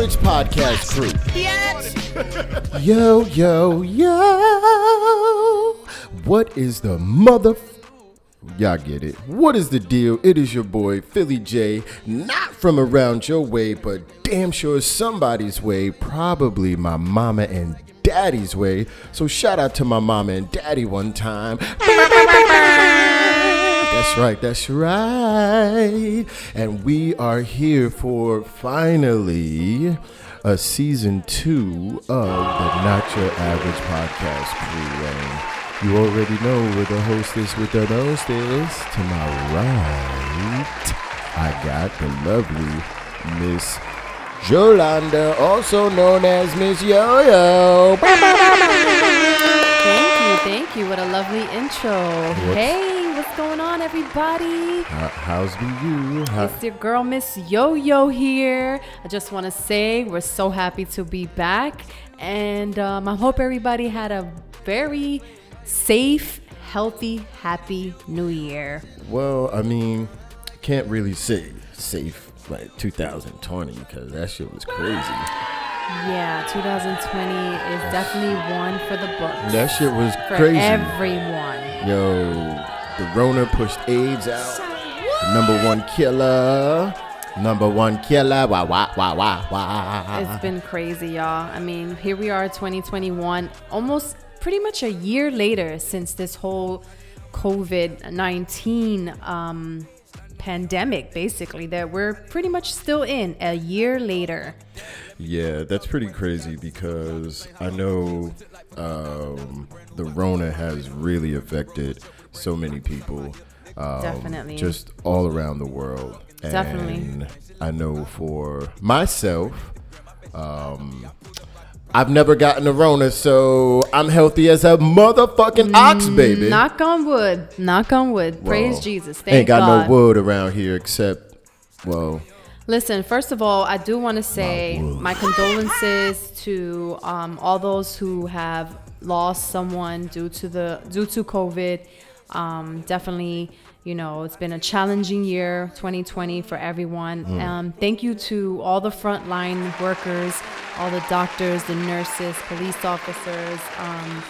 Average podcast crew. Yo, yo, yo. What is the mother. Y'all get it. What is the deal? It is your boy, Philly J. Not from around your way, but damn sure somebody's way. Probably my mama and daddy's way. So shout out to my mama and daddy one time. That's right, that's right. And we are here for finally a season two of the Not Your Average Podcast. And you already know where the hostess with the most is. To my right, I got the lovely Miss Jolanda, also known as Miss Yo-Yo. Thank you, thank you. What a lovely intro. What's- Hey, what's going on, everybody? How, how's be you? How, It's your girl, Miss Yo Yo here. I just want to say we're so happy to be back, and um, I hope everybody had a very safe, healthy, happy New Year. Well, I mean, can't really say safe like 2020 because that shit was crazy. Yeah, 2020 is definitely one for the books. That shit was for crazy. everyone. Yo, the Rona pushed AIDS out. Number one killer. Number one killer. Wah wah wah wah wah. It's been crazy, y'all. I mean, here we are, 2021, almost pretty much a year later since this whole COVID 19 um, pandemic, basically, that we're pretty much still in a year later. Yeah, that's pretty crazy because I know um, the Rona has really affected so many people. Um, Definitely. Just all around the world. And Definitely. I know for myself, um, I've never gotten the Rona, so I'm healthy as a motherfucking ox, baby. Knock on wood. Knock on wood. Praise Jesus. Thank Ain't got God. no wood around here except, well, Listen, first of all, I do want to say my condolences to um, all those who have lost someone due to the due to COVID. Um, definitely, you know, it's been a challenging year, 2020 for everyone. Um, thank you to all the frontline workers, all the doctors, the nurses, police officers. Um,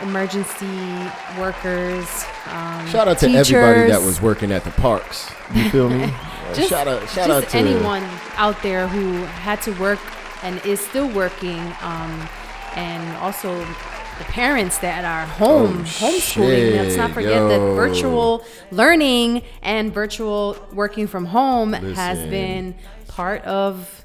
emergency workers um, shout out to everybody that was working at the parks. You feel me? Just, shout out, shout out to anyone out there who had to work and is still working, um, and also the parents that are home Oh, homeschooling. Let's not shit, forget that virtual learning and virtual working from home has been part of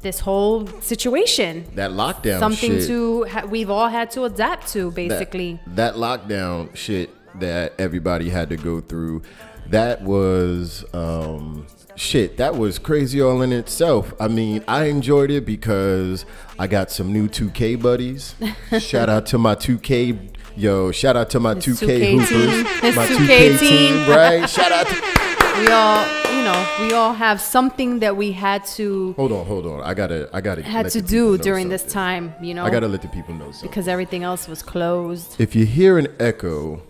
this whole situation. that lockdown Something shit. to ha- we've all had to adapt to, that, basically. that lockdown shit that everybody had to go through that was um shit that was crazy all in itself i mean i enjoyed it because i got some new 2k buddies. Shout out to my 2k yo shout out to my 2k, 2K hoopers. team. My 2K team. right? Shout out to we all, you know, we all have something that we had to hold on hold on. I gotta i gotta had to do during this time, you know, i gotta let the people know something. Because everything else was closed. If you hear an echo,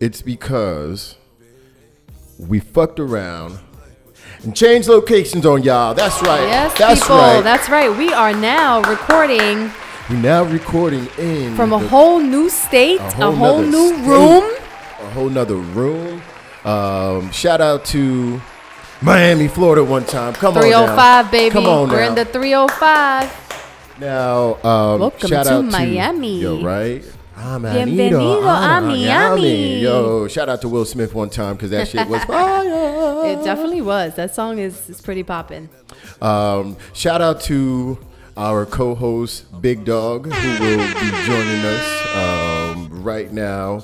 it's because we fucked around and changed locations on y'all. That's right. Yes, That's people, right. that's right. We are now recording We're now recording in from a the- whole new state, a whole, nother new state, room. a whole nother room. Um, shout out to Miami, Florida, one time. Come on, 305, baby. Come on We're now. in the 305. now, um, Welcome shout to out Miami. Yo, right? I'm Bienvenido a Miami. Yo, shout out to Will Smith one time because that shit was fire. It definitely was. That song is, is pretty popping. Um, shout out to our co-host Big Dog who will be joining us um, right now.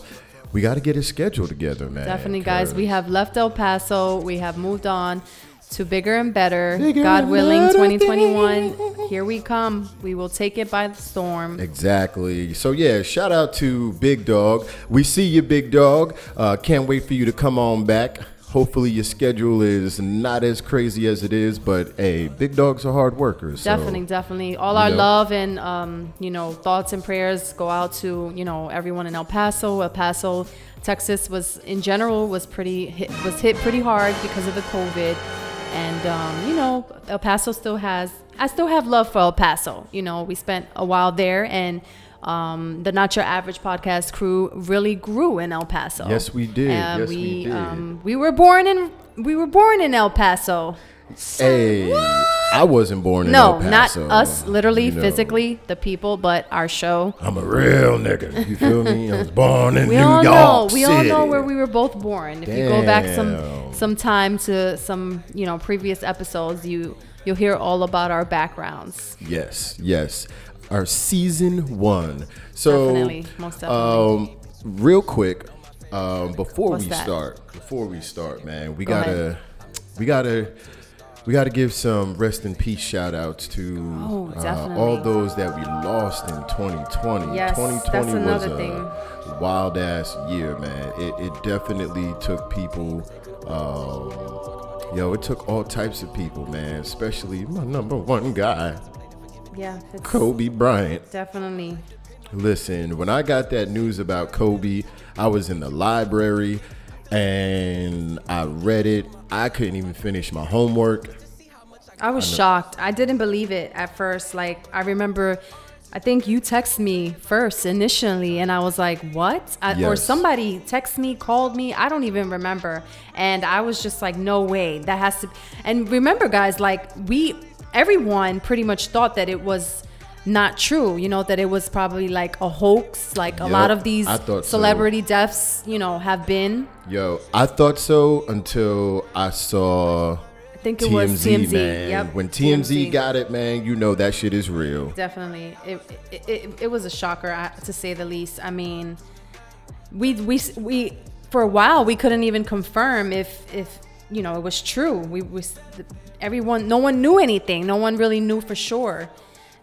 We got to get his schedule together, man. Definitely, guys. We have left El Paso. We have moved on to bigger and better. Bigger God willing, better 2021. Here we come. We will take it by the storm. Exactly. So yeah, shout out to Big Dog. We see you, Big Dog. Uh, can't wait for you to come on back. Hopefully your schedule is not as crazy as it is, but hey, Big Dog's a hard worker. So. Definitely, definitely. All our know. love and um, you know thoughts and prayers go out to you know everyone in El Paso. El Paso, Texas was in general was pretty hit, was hit pretty hard because of the COVID. And um, you know, El Paso still has. I still have love for El Paso. You know, we spent a while there, and um, the Not Your Average podcast crew really grew in El Paso. Yes, we did. Yes, we, we did. Um, we were born in we were born in El Paso. Hey, I wasn't born in No, not us, literally, you know. physically, the people, but our show. I'm a real nigga. You feel me? I was born in We New all York know. We all know where we were both born. If you go back some some time to some you know previous episodes, you you'll hear all about our backgrounds. Yes, yes. Our season one. So, Definitely, most definitely. Um, real quick, um, before What's we that? start, before we start, man, we Go gotta, ahead. we gotta, we gotta give some rest in peace shout outs to Oh, uh, all those that we lost in 2020. Yes, 2020 that's was a thing. wild ass year, man. It, it definitely took people. Um, yo, it took all types of people, man. Especially my number one guy, Yeah, Kobe Bryant. definitely. Listen, when I got that news about Kobe, I was in the library and I read it. I couldn't even finish my homework. I was shocked. I didn't believe it at first. Like I remember, I think you text me first initially, and I was like, "What?" I, Or somebody text me, called me. I don't even remember, and I was just like, "No way, that has to." And remember, guys, like we, everyone pretty much thought that it was not true. You know that it was probably like a hoax. Like a lot of these thought so. celebrity deaths, you know, have been. Yo, I thought so until I saw I think it TMZ, was TMZ. man. Yep. When TMZ, got it, man, you know that shit is real. definitely it, it, it, it was a shocker to say the least i mean we we we for a while we couldn't even confirm if if you know it was true we was everyone no one knew anything no one really knew for sure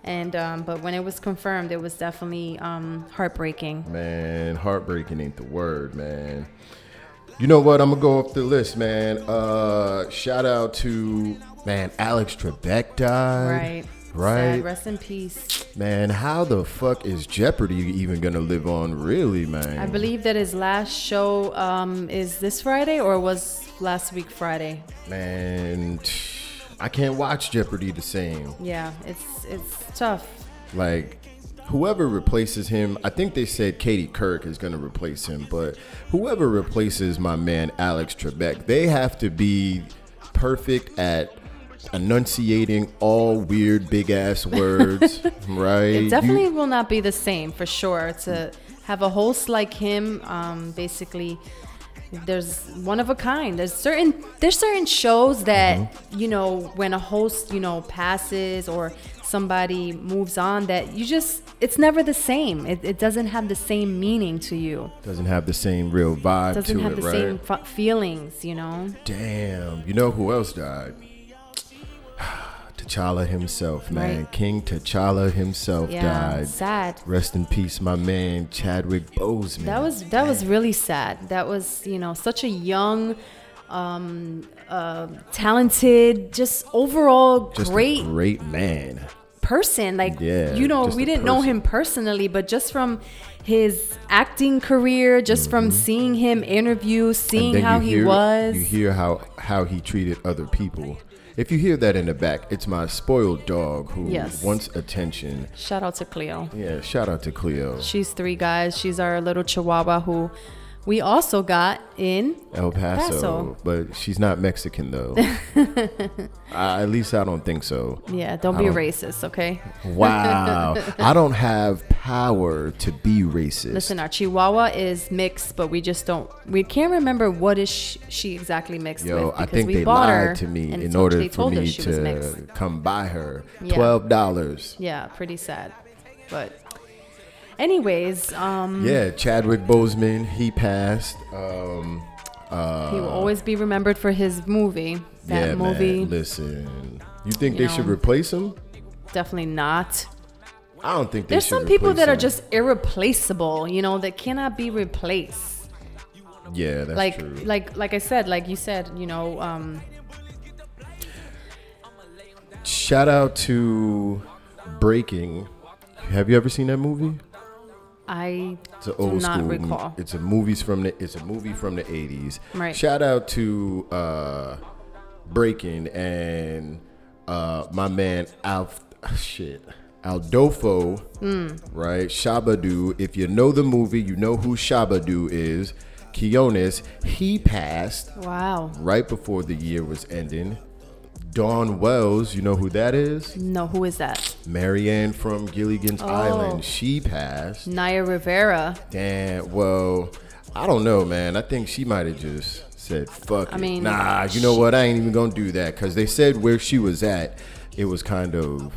and um, but when it was confirmed it was definitely um, heartbreaking Man, heartbreaking ain't the word, man. You know what? I'm gonna go off the list, man. Uh, shout out to man, Alex Trebek died. right Right. Sad. rest in peace Man, how the fuck is Jeopardy even gonna live on? Really, man? i believe that his last show um, is this friday or was last week friday Man, I can't watch Jeopardy the same. yeah it's it's tough Like, whoever replaces him, I think they said Katie Couric is going to replace him, but whoever replaces my man Alex Trebek, they have to be perfect at enunciating all weird big ass words, right? It You- definitely will not be the same for sure. To have a host like him, um, basically, there's one of a kind. There's certain there's certain shows that Mm-hmm. you know when a host you know passes or somebody moves on that you just it's never the same. It, it doesn't have the same meaning to you. doesn't have the same real vibe doesn't to have it, the right? same f- feelings. You know. Damn, you know who else died? T'Challa himself, man. Right. King T'Challa himself Yeah. died. Sad. Rest in peace, my man Chadwick Boseman. That was that was really sad. That was you know such a young, um, uh, talented, just overall just great a great man. person. Like Yeah, you know, we didn't know him personally, but just from his acting career, just from seeing him interview, seeing Mm-hmm. how he hear, was. You hear how how he treated other people. If you hear that in the back, it's my spoiled dog who Yes. wants attention. Shout out to Cleo. Yeah, shout out to Cleo, She's three guys. She's our little Chihuahua who we also got in El Paso, Paso. but she's not Mexican though. I, at least I don't think so. Yeah, don't I be don't- racist, okay? Wow, I don't have power to be racist. Listen, our Chihuahua is mixed, but we just don't. We can't remember what is she, she exactly mixed Yo, with. I because think we they bought her lied to me in order for me to come buy her. Yeah. Twelve dollars. Yeah, pretty sad. But, anyways, um, Yeah, Chadwick Boseman, he passed. Um, uh, he will always be remembered for his movie. That yeah, movie, man. Listen, you think You they should replace him? definitely not. I don't think they There's some people that are just irreplaceable, you know, that cannot be replaced. yeah, that's like, true. like, like I said, like you said, you know, um, Shout out to Breaking. Have you ever seen that movie? I It's an Do old not school. recall. It's a movies from the. It's a movie from the eighties. Right. Shout out to uh, breaking, and uh, my man Alf, shit, Aldofo, right? Shabadoo. If you know the movie, you know who Shabadoo is. Quiñones. he passed Wow. right before the year was ending. Dawn Wells, you know who that is? No, who is that? Mary Ann from Gilligan's oh. Island. She passed. Naya Rivera. Damn. Well, I don't know, man. I think she might have just said, "Fuck I it." mean, nah, you know what? I ain't even gonna do that because they said where she was at. It was kind of,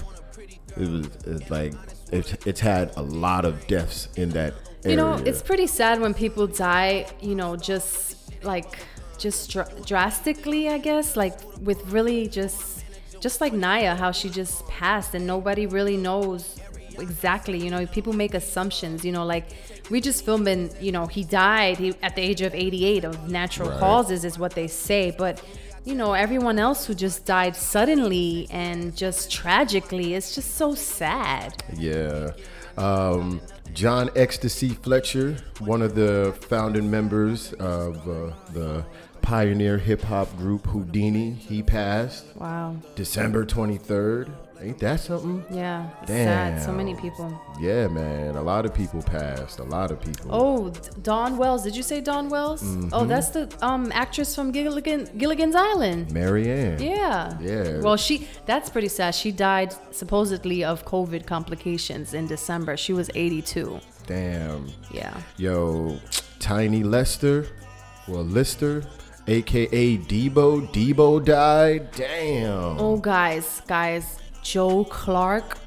it was it's like it, it's had a lot of deaths in that area. You know, it's pretty sad when people die, you know, just like just dr- drastically, I guess, like with really just just like Naya how she just passed and nobody really knows exactly, you know, people make assumptions, you know, like we just filmed and, you know, he died he, at the age of 88 of natural Right. causes is what they say, but you know, everyone else who just died suddenly and just tragically, it's just so sad. Yeah. Um, John Ecstasy Fletcher, one of the founding members of uh, the pioneer hip hop group Whodini, he passed Wow. December 23rd. Ain't that something? Yeah. Damn. Sad. So many people. Yeah, man. A lot of people passed. A lot of people. Oh, D- Dawn Wells. Did you say Dawn Wells? Mm-hmm. Oh, that's the um actress from Gilligan, Gilligan's Island. Mary Ann. Yeah. Yeah. Well, she that's pretty sad. She died supposedly of COVID complications in December. She was 82. Damn. Yeah. Yo, Tiny Lester, well, Lister, aka Debo. Debo died. Damn. Oh, guys, guys, Joe Clark.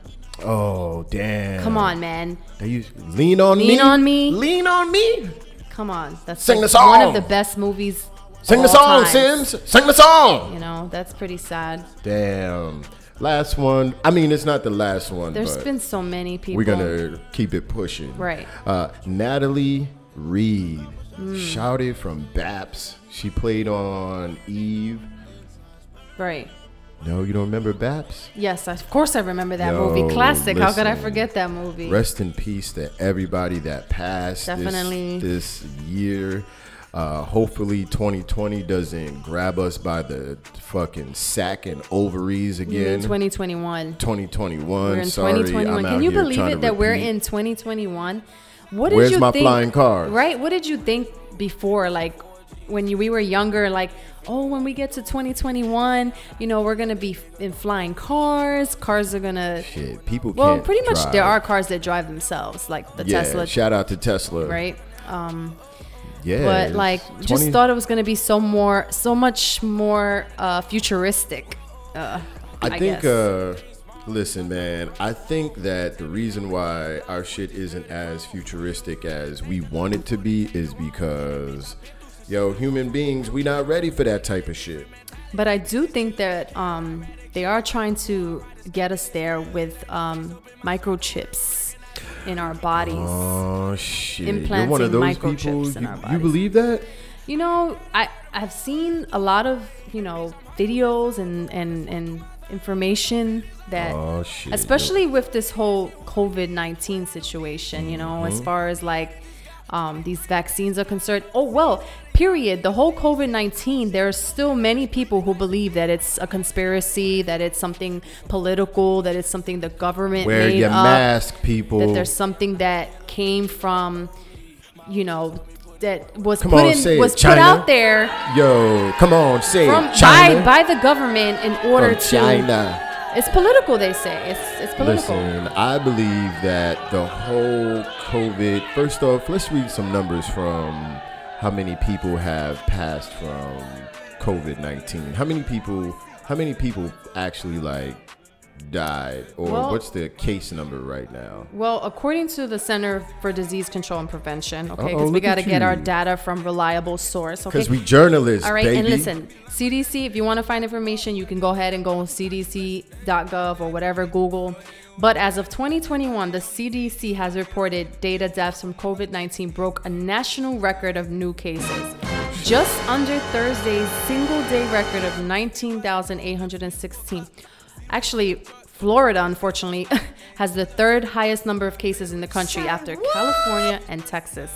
Oh, damn. Come on, man. They used lean on me. Lean on Me. Lean on me. Come on. That's Sing like the one of the best movies. Sing the song, time. Sims. Sing the song. You know, that's pretty sad. Damn. Last one. I mean, it's not the last one. There's been so many people. we're gonna keep it pushing. Right. Uh, Natalie Reed, Hmm. shouted from Baps. She played on Eve. Right. No, you don't remember Baps? Yes, of course I remember that Yo, movie. Classic. How could I forget that movie? Rest in peace to everybody that passed this- Definitely. this, year. Uh, hopefully 2020 doesn't grab us by the fucking sack and ovaries again. 2021. 2021. We're in Sorry, 2021. I'm Can you believe it that we're in 2021? What did Where's you my think? flying cars? Right. What did you think before? Like when you, we were younger, like oh, when we get to 2021, you know, we're gonna be in flying cars. Cars are gonna. Shit, people Well, pretty much drive. there are cars that drive themselves, like the Yeah, Tesla, shout out to Tesla. right? Um, Yeah. but like, 20 just thought it was gonna be so more, so much more uh, futuristic. Uh, I, I think uh listen man, I think that the reason why our shit isn't as futuristic as we want it to be is because yo, human beings, we not ready for that type of shit. But I do think that um, they are trying to get us there with um, microchips in our bodies. Oh shit. You're one of those people. You, you believe that? You know, I I've seen a lot of you know videos and and and information that Oh especially with this whole COVID 19 situation, you know, Mm-hmm. as far as like um, these vaccines are concerned. Oh, well, period. The whole COVID 19, there are still many people who believe that it's a conspiracy, that it's something political, that it's something the government Wear made your up, mask, people. that there's something that came from, you know, that was Come put on, in, was put out there Yo, come on, say from it. China. by by the government in order From to. China. It's political, they say. It's it's political. Listen, I believe that the whole COVID. First off, let's read some numbers from how many people have passed from COVID nineteen. How many people? How many people actually like died, or Well- what's the case number right now? Well, according to the Center for Disease Control and Prevention, okay, because we got to get our data from reliable source. Okay. Because we journalists, All right, baby. and listen, CDC. If you want to find information, you can go ahead and go on CDC.gov or whatever Google. But as of 2021, the CDC has reported data deaths from COVID-19 broke a national record of new cases, just under Thursday's single-day record of 19,816. Actually, Florida, unfortunately, has the third highest number of cases in the country after California and Texas.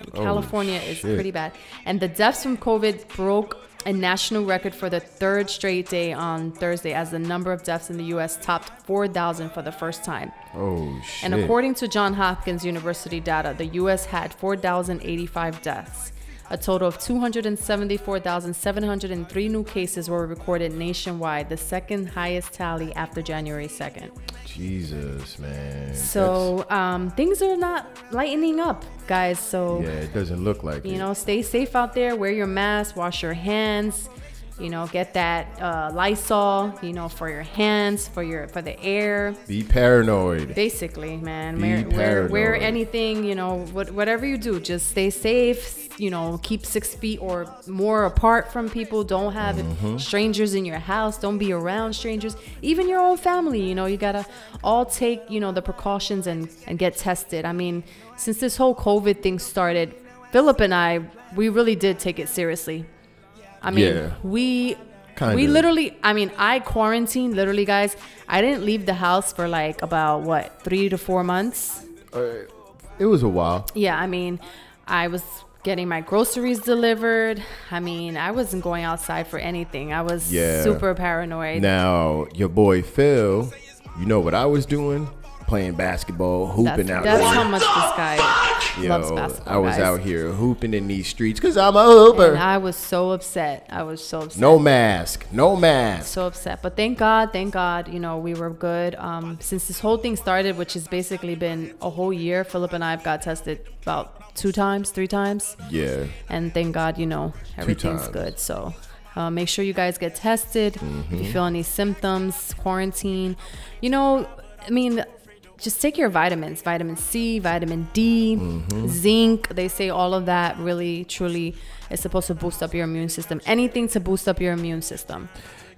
And Oh, California is pretty bad. And the deaths from COVID broke a national record for the third straight day on Thursday as the number of deaths in the U.S. topped 4,000 for the first time. Oh shit! And according to Johns Hopkins University data, the U.S. had 4,085 deaths. A total of 274,703 new cases were recorded nationwide, the second highest tally after January 2nd. Jesus, man. So um, things are not lightening up, guys. So yeah, it doesn't look like you it. know, stay safe out there. Wear your mask. Wash your hands. You know, get that uh, Lysol. You know, for your hands, for your for the air. Be paranoid. Basically, man, Be wear, wear wear anything. You know, what, whatever you do, just stay safe. You know, keep six feet or more apart from people. Don't have Mm-hmm. strangers in your house. Don't be around strangers. Even your own family. You know, you gotta all take you know the precautions and and get tested. I mean, since this whole COVID thing started, Philip and I, we really did take it seriously. I mean, Yeah. we Kinda. we literally. I mean, I quarantined literally, guys. I didn't leave the house for like about what three to four months. Uh, it was a while. Yeah, I mean, I was getting my groceries delivered. I mean, I wasn't going outside for anything. I was Yeah. super paranoid. Now your boy Phil, you know what I was doing? Playing basketball, that's hooping out that's there. how much this guy Yo, loves basketball. I was guys. out here hooping in these streets because I'm a hooper. And I was so upset. I was so upset. no mask, no mask. so upset. But thank God, thank God, you know, we were good. Um, since this whole thing started, which has basically been a whole year, Philip and I have got tested about two times, three times. Yeah, And thank God, you know, everything's good. So uh, make sure you guys get tested. If Mm-hmm. you feel any symptoms, quarantine. You know, I mean, just take your vitamins vitamin C, vitamin D, Mm-hmm. zinc. They say all of that really, truly is supposed to boost up your immune system. Anything to boost up your immune system.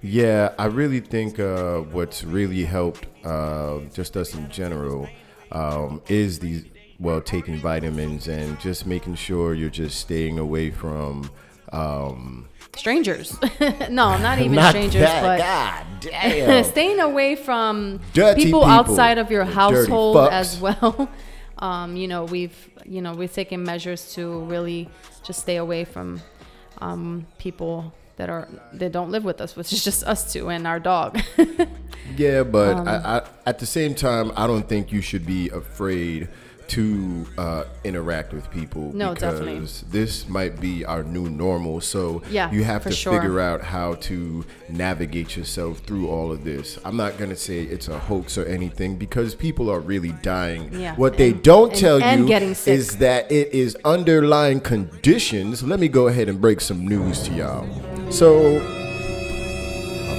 yeah. I really think uh, what's really helped uh, just us in general um, is these well taking vitamins and just making sure you're just staying away from. Um, strangers. no, not even not strangers, that, but God damn. staying away from people, people. outside of your household as well. Um, you know, we've you know we've taken measures to really just stay away from um, people that are that don't live with us, which is just us two and our dog. Yeah, but Um, I, I, at the same time, I don't think you should be afraid to uh, interact with people. No, because definitely. This might be our new normal, so Yeah, you have to sure. figure out how to navigate yourself through all of this. I'm not gonna say it's a hoax or anything because people are really dying. Yeah, What they don't and- tell and you getting sick. is that it is underlying conditions. Let me go ahead and break some news to y'all. So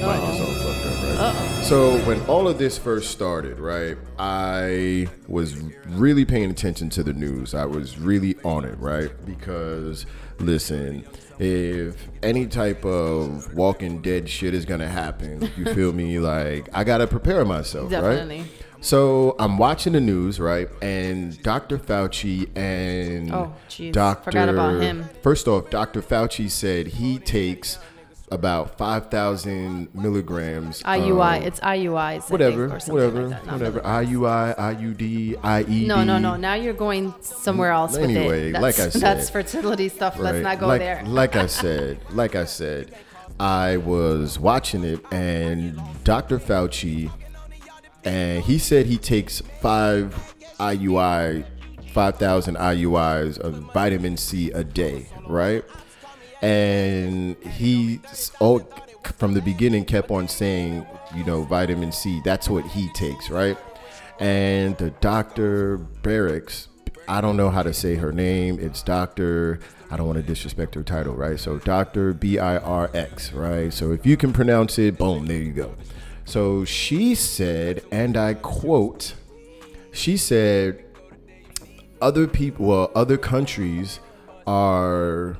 my mic is all right? So when all of this first started, right, I was really paying attention to the news. I was really on it, right? Because listen, if any type of Walking Dead shit is gonna happen, you feel me? Like I gotta prepare myself, Definitely. right? So I'm watching the news, right? And Dr. Fauci and Oh. Dr. Forgot about him. First off, Dr. Fauci said he takes about 5,000 milligrams. IUI, of- um, it's IUIs. I think, whatever, whatever, like whatever. IUI, IUD, IED. No, no, no. Now you're going somewhere mm, else Anyway, with it. That's, like I said- that's fertility stuff. Let's not go like, there. like I said, like I said, I was watching it, and Dr. Fauci, and he said he takes five IUI, five thousand IUIs of vitamin C a day, right? And he oh, from the beginning kept on saying, you know, vitamin C. That's what he takes, right? And the doctor Barracks, I don't know how to say her name. It's Doctor. I don't want to disrespect her title, right? So Doctor B I R X, right? So if you can pronounce it, boom, there you go. So she said, and I quote, she said, other people, well, other countries are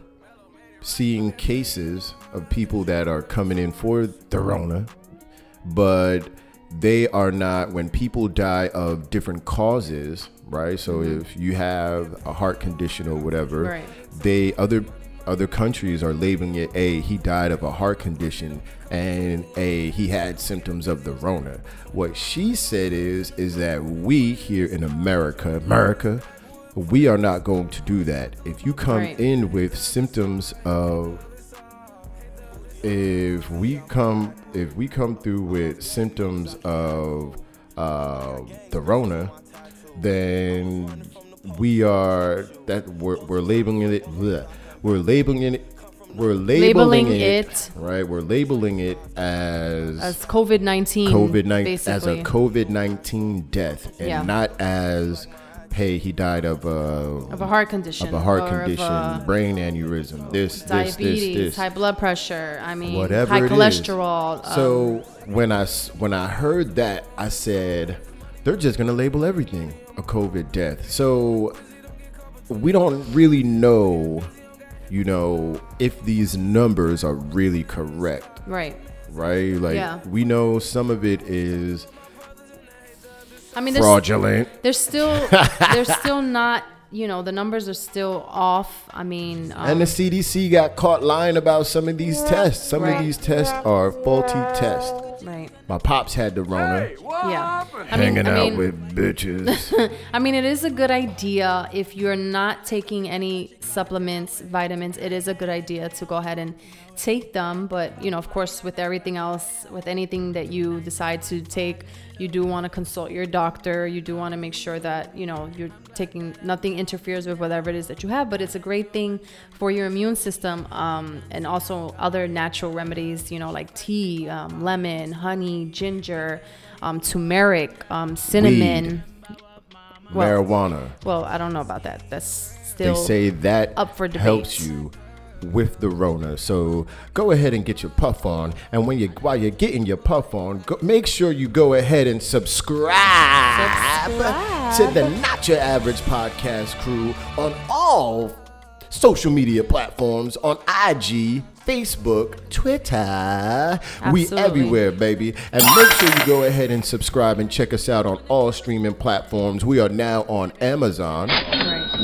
seeing cases of people that are coming in for the Rona, but they are not, when people die of different causes, right? So mm-hmm. if you have a heart condition or whatever, Right. they, other, other countries are labeling it a he died of a heart condition and a he had symptoms of the rona what she said is is that we here in america america we are not going to do that if you come Right. in with symptoms of if we come if we come through with symptoms of uh, the Rona, then we are that we're, we're labeling it. bleh, we're labeling it. We're labeling, Labeling it, it. right. We're labeling it as, As COVID nineteen. COVID nineteen as a COVID nineteen death, and Yeah. not as hey he died of a of a heart condition. of a heart condition, a brain aneurysm, this, this, diabetes, this, this. high blood pressure. I mean, whatever high cholesterol. um, So when I when I heard that, I said they're just gonna label everything a COVID death. So we don't really know, you know, if these numbers are really correct, right. right? Like Yeah. we know some of it is I mean, there's, fraudulent. there's still there's still not. You know, the numbers are still off. I mean, um, And the CDC got caught lying about some of these tests. Some Right. of these tests are faulty tests. right. My pops had the Rona, Yeah. I hanging mean, I out mean, with bitches. I mean, it is a good idea if you're not taking any supplements, vitamins. It is a good idea to go ahead and take them. But you know, of course, with everything else, with anything that you decide to take, you do want to consult your doctor. You do want to make sure that you know you're taking nothing interferes with whatever it is that you have. But it's a great thing for your immune system, um, and also other natural remedies. You know, like tea, um, lemon, honey, ginger, um, turmeric, um, cinnamon. Well, Marijuana. well, I don't know about that. That's still They say that up for debate. helps you with the Rona. So go ahead and get your puff on, and when you while you're getting your puff on, go, make sure you go ahead and subscribe, Subscribe. to the Not Your Average Podcast crew on all social media platforms on IG. Facebook, Twitter, we everywhere, baby. And make sure you go ahead and subscribe and check us out on all streaming platforms. We are now on Amazon.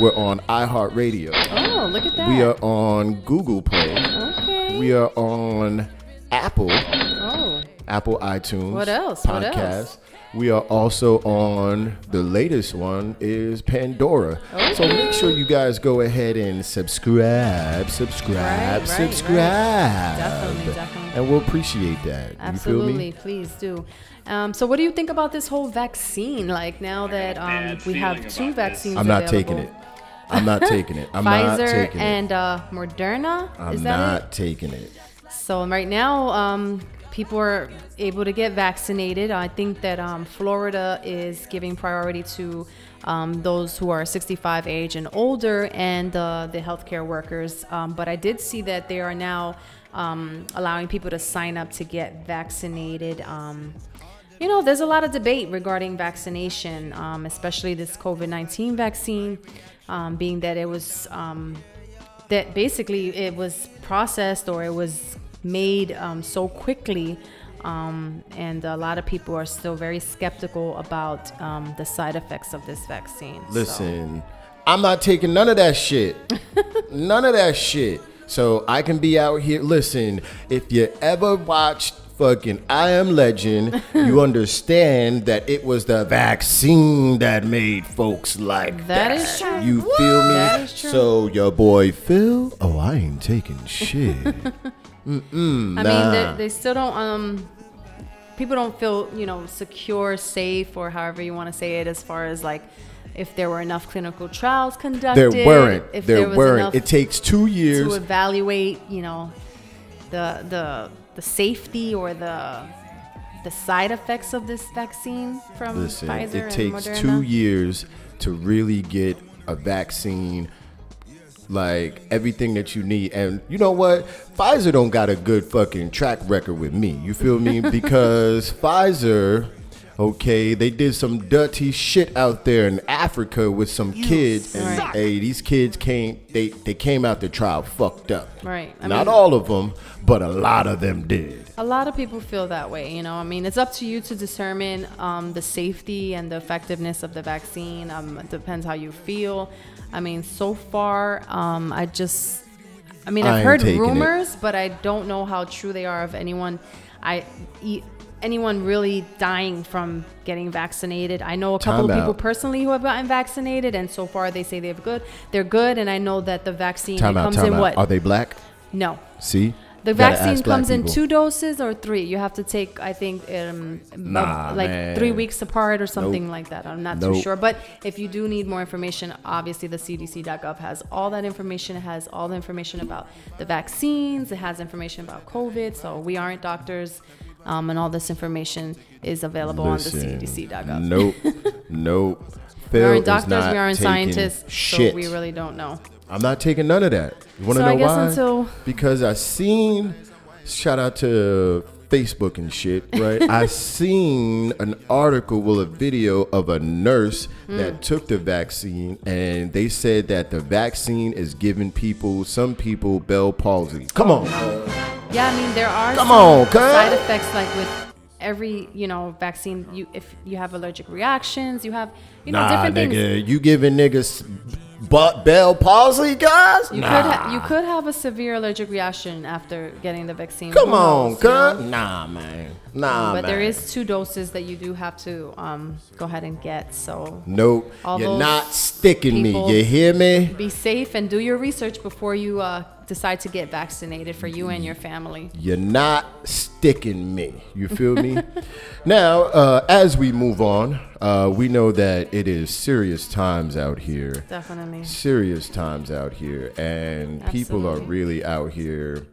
Right. We're on iHeartRadio. Oh, look at that. We are on Google Play. okay. We are on Apple, oh, Apple iTunes. What else? What else? We are also on the latest one is Pandora. Okay. So make sure you guys go ahead and subscribe, subscribe, Right, right, subscribe. right. Definitely, definitely. And we'll appreciate that. absolutely. You feel me? Please do. Um, so, what do you think about this whole vaccine? Like now that um, we have two vaccines, I'm not available, taking it. I'm not taking it. I'm not Pfizer taking it. and uh, Moderna. I'm Is that not it? taking it. So right now, um, people are able to get vaccinated. I think that um, Florida is giving priority to um, those who are 65 age and older and uh, the healthcare workers. Um, but I did see that they are now um, allowing people to sign up to get vaccinated. Um, you know, there's a lot of debate regarding vaccination, um, especially this COVID 19 vaccine, um, being that it was um, that basically it was processed or it was made um, so quickly. Um, and a lot of people are still very skeptical about um, the side effects of this vaccine. So- Listen, I'm not taking none of that shit. none of that shit. So I can be out here. Listen, if you ever watched fucking I Am Legend, you understand that it was the vaccine that made folks like that. That is true. You feel me? That is true. So your boy Phil, oh, I ain't taking shit. Mm-mm, I nah. mean, they, they still don't. Um, people don't feel you know secure, safe, or however you want to say it, as far as like if there were enough clinical trials conducted. there weren't. If there, was weren't. It takes two years to evaluate, you know, the the the safety or the the side effects of this vaccine from Listen, Pfizer it takes Moderna. two years to really get a vaccine like everything that you need. And you know what? Pfizer don't got a good fucking track record with me. You feel me? Because Pfizer, okay, they did some dirty shit out there in Africa with some kids, and hey, these kids came they they came out the trial fucked up. Right. I Not mean- all of them, but a lot of them did. A lot of people feel that way, you know. I mean, it's up to you to determine um, the safety and the effectiveness of the vaccine. Um, it depends how you feel. I mean, so far, um, I just, I mean, I I've ain't heard taking it. rumors, but I don't know how true they are of anyone. I, e- anyone really dying from getting vaccinated. I know a couple Time of people personally who have gotten vaccinated, and so far they say they're good. They're good, and I know that the vaccine Time out, comes time in out. what? Are they black? no, See? The Gotta vaccine ask black comes in people. two doses or three. You have to take, I think, um, Nah, like man. three weeks apart or something Nope. like that. I'm not Nope. too sure. But if you do need more information, obviously the CDC.gov has all that information. It has all the information about the vaccines. It has information about COVID. So we aren't doctors, um, and all this information is available Listen, on the CDC.gov. Nope, nope. we aren't is doctors. We aren't scientists. Shit. So we really don't know. I'm not taking none of that. You want to So know why? until- because I seen. Shout out to Facebook and shit, right? I seen an article, well, a video of a nurse Hmm. that took the vaccine, and they said that the vaccine is giving people, some people, Bell palsy. Come on, Yeah, I mean there are Come on, side effects like with every you know vaccine. You if you have allergic reactions, you have you know nah, different nigga, things. you giving niggas but Bell palsy, guys? You nah. could ha- you could have a severe allergic reaction after getting the vaccine. Come on, knows, you know? Nah, man. Nah, But man. there is two doses that you do have to um, go ahead and get. So Nope. All You're not sticking me. You hear me? be safe and do your research before you uh, decide to get vaccinated for you and your family. You're not sticking me. You feel me? now, uh, as we move on, uh, we know that it is serious times out here. Definitely. Serious times out here, and people are really out here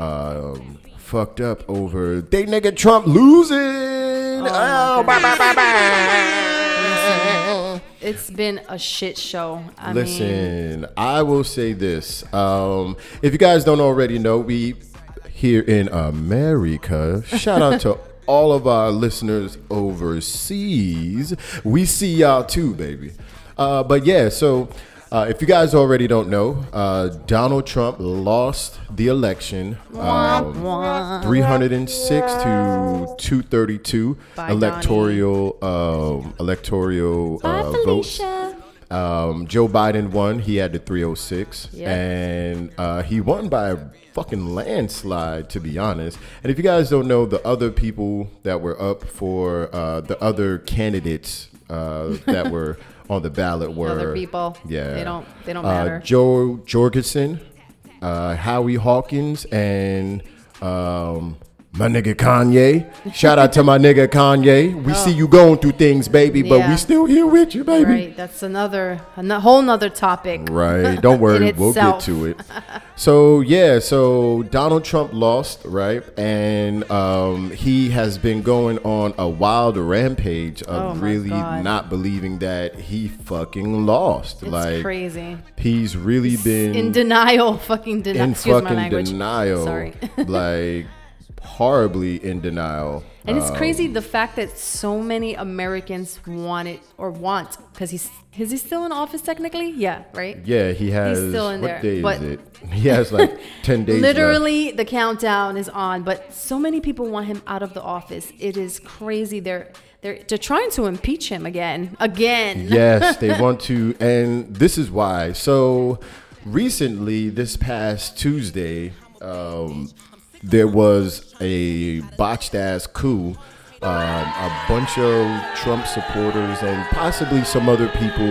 um, fucked up over they nigga Trump losing. Oh, bah. It's been a shit show. I mean, Listen, I will say this. Um, if you guys don't already know, we here in America, shout out to all of our listeners overseas. We see y'all too, baby. Uh, but yeah, so uh, if you guys already don't know, uh, Donald Trump lost the election. Um, 306 to 232 Bye, electoral um, electoral uh, votes. Um, Joe Biden won. He had the 306, Yep. and uh, he won by a fucking landslide, to be honest. And if you guys don't know, the other people that were up for uh, the other candidates uh, that were on the ballot were Other people. Yeah, They don't- they don't uh, matter. Jo Jorgensen, uh, Howie Hawkins, and um, my nigga Kanye. Shout out to my nigga Kanye. We see you going through things, baby, but Oh. Yeah. we still here with you, baby. Right. That's another a whole nother topic. Right. Don't worry. We'll get to it. So yeah. So Donald Trump lost, right? And um, he has been going on a wild rampage Oh of my really God. not believing that he fucking lost. It's like crazy. he's really been In denial. Fucking denial. in Excuse my fucking denial. Sorry. like horribly in denial. And it's Um, crazy the fact that so many Americans want it or want because he's is he still in office technically? Yeah, right. Yeah, he has. He's still in what there, day but-? He has like ten days. left. Literally, the countdown is on, but so many people want him out of the office. It is crazy. They're they're they're trying to impeach him again, again. yes, they want to, and this is why. So recently, this past Tuesday, um, there was a botched ass coup. Um, a bunch of Trump supporters and possibly some other people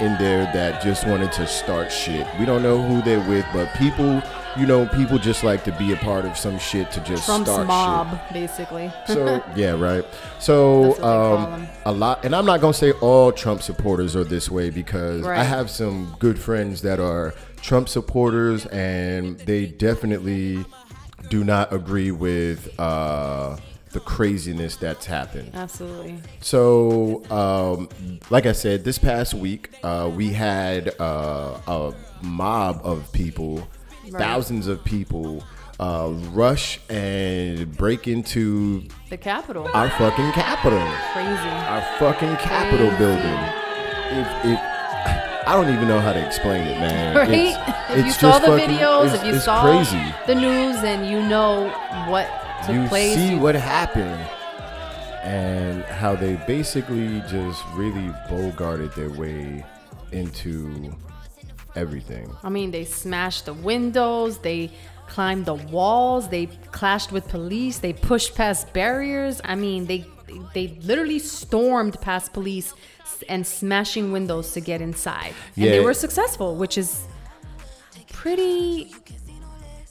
in there that just wanted to start shit. We don't know who they're with, but people, you know, people just like to be a part of some shit to just Trump's start shit mob, basically. so yeah, right. So That's what they call um, a lot, and I'm not gonna say all Trump supporters are this way because I have some good friends that are Trump supporters, and they definitely do not agree with uh, the craziness that's happened. Absolutely. So, um, like I said, this past week uh, we had uh, a mob of people, Right. thousands of people, uh, rush and break into The Capitol. our fucking Capitol, Crazy. our fucking Capitol building. If it, I don't even know how to explain it, man. Right? It's, if you it's saw the fucking- videos, if you saw crazy. the news, and you know what took you place, see you- what happened and how they basically just really bogarted their way into everything. I mean, they smashed the windows, they climbed the walls, they clashed with police, they pushed past barriers. I mean, they they literally stormed past police and smashing windows to get inside. And they were successful, which is pretty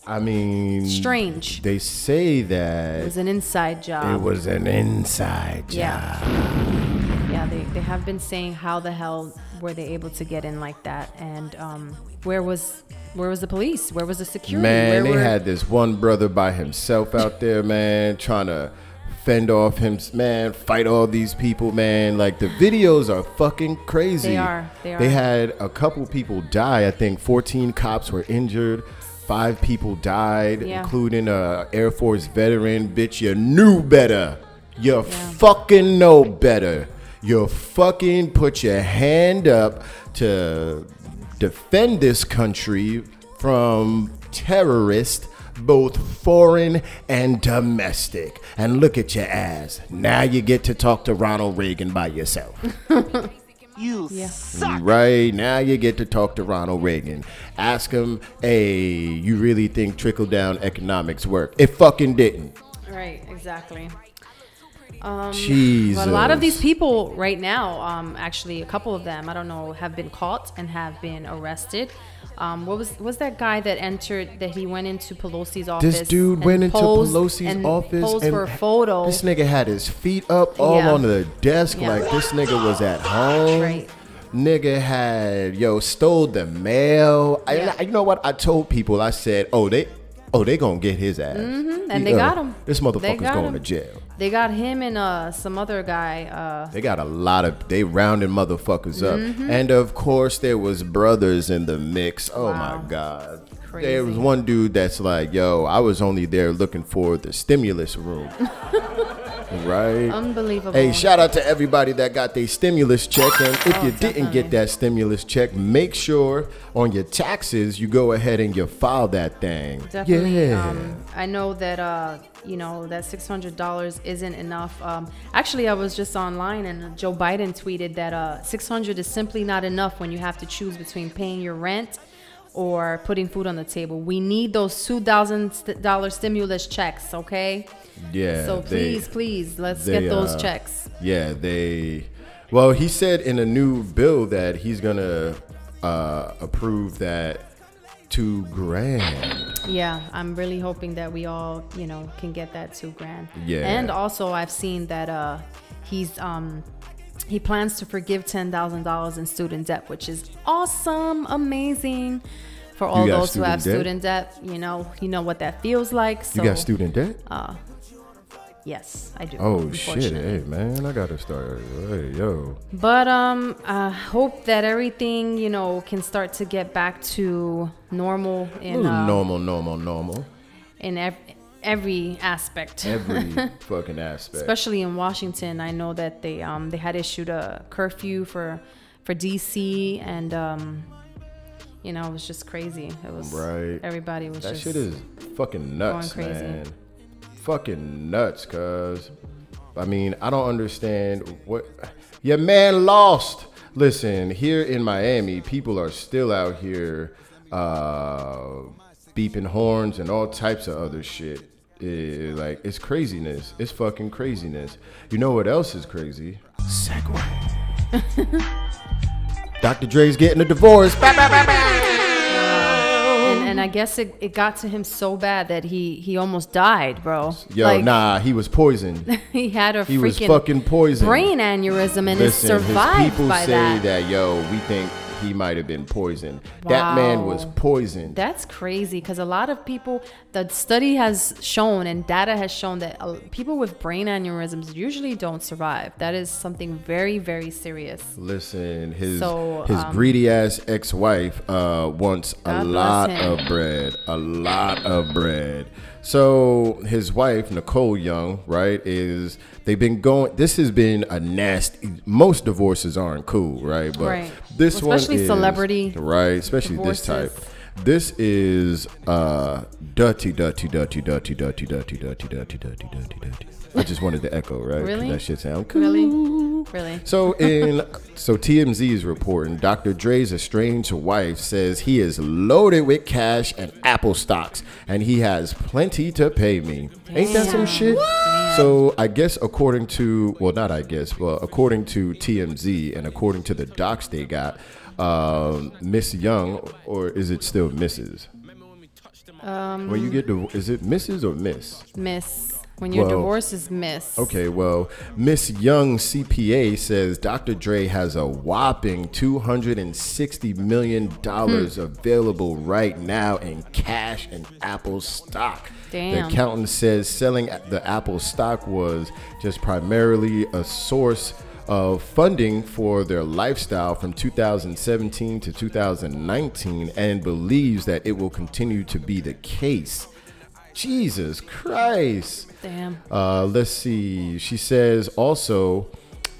I mean, Strange. They say that It was an inside job. it was an inside job. Yeah. Yeah, they, they have been saying how the hell were they able to get in like that, and um, where was where was the police? Where was the security? Man, where they were- had this one brother by himself out there, man, trying to fend off him, man, fight all these people, man. Like the videos are fucking crazy. They are, they They had a couple people die. I think 14 cops were injured. Five people died, Yeah. including a Air Force veteran. Bitch, you knew better. You fucking know better. You fucking put your hand up to defend this country from terrorists, both foreign and domestic. And look at your ass. Now you get to talk to Ronald Reagan by yourself. You Yeah. suck. Right now, you get to talk to Ronald Reagan. Ask him, "Hey, you really think trickle down economics work?" It fucking didn't. Right, exactly. Um, Jesus. But a lot of these people right now, um, actually, a couple of them, I don't know, have been caught and have been arrested. Um, what was was that guy that entered that he went into Pelosi's office? This dude went into Pelosi's and office posed and for a photo. This nigga had his feet up all Yeah. on the desk Yeah. like this nigga was at home. Right. Nigga had yo stole the mail. Yeah. I, you know what? I told people. I said, "Oh, they, oh, they gonna get his ass." Mm-hmm. and He, they uh, got him. This motherfucker's going him. to jail. They got him and uh, some other guy. Uh, They got a lot of they rounded motherfuckers up, Mm-hmm. and of course there was brothers in the mix. Oh Wow. my god! Crazy. There was one dude that's like, "Yo, I was only there looking for the stimulus room." right? unbelievable. Hey, shout out to everybody that got their stimulus check. And if Oh, you didn't get that stimulus check, make sure on your taxes you go ahead and you file that thing. Definitely. Yeah. Um, I know that uh, you know that six hundred dollars isn't enough. Um, actually, I was just online and Joe Biden tweeted that uh, six hundred is simply not enough when you have to choose between paying your rent or putting food on the table. We need those two thousand dollar stimulus checks. Okay. yeah. so they- please, please, let's they, get those uh, checks. Yeah, they. Well, he said in a new bill that he's gonna uh, approve that two grand. Yeah, I'm really hoping that we all, you know, can get that two grand. Yeah. And also, I've seen that uh, he's um, he plans to forgive ten thousand dollars in student debt, which is awesome, amazing. For all those who have student debt? student debt, you know, you know what that feels like. So, You got student debt? uh, yes, I do. Oh shit! Hey man, I gotta start. Hey yo. But um, I hope that everything, you know, can start to get back to normal in Ooh, uh, normal, normal, normal. in ev- every aspect. Every fucking aspect. especially in Washington. I know that they um they had issued a curfew for for DC and um you know it was just crazy. It was Right. Everybody was That just shit is fucking nuts, going crazy. man. Fucking nuts, cuz. I mean, I don't understand what your man lost. Listen, here in Miami, people are still out here uh, beeping horns and all types of other shit. Eh, like it's craziness. It's fucking craziness. You know what else is crazy? Segway. Dr. Dre's getting a divorce. and, and I guess it, it got to him so bad that he he almost died, bro. Yo, like, nah, he was poisoned. he had a He was fucking poisoned. brain aneurysm and Listen, it survived his people by say that. that. yo, we think he might have been poisoned. That man was poisoned. That's crazy because a lot of people, the study has shown and data has shown that uh, people with brain aneurysms usually don't survive. That is something very, very serious. Listen, his So, his um, greedy ass ex wife uh, wants a God bless lot him. of bread, a lot of bread. So his wife Nicole Young, right, is they've been going. This has been a nasty. Most divorces aren't cool, right? But Right. this one Especially celebrity right? Especially this type. This is uh dirty, dirty, dirty, dirty, dirty, dirty, dirty, dirty, dirty, dirty, dirty. I just wanted to echo, right? Really? That shit sound cool. Really? Really? So in so TMZ is reporting Dr. Dre's estranged wife says he is loaded with cash and Apple stocks and he has plenty to pay me. Ain't that some Damn. shit? So I guess according to well not I guess, well according to TMZ and according to the docs they got, um, Miss Young or is it still Mrs. Um, when you get the, is it Mrs. or Miss? Miss. When your Well, divorce is miss. Okay, well, Miss Young CPA says Dr. Dre has a whopping $260 million Hmm. available right now in cash and Apple stock. Damn. The accountant says selling the Apple stock was just primarily a source of funding for their lifestyle from 2017 to 2019 and believes that it will continue to be the case. Jesus Christ. Damn. Uh, let's see. She says also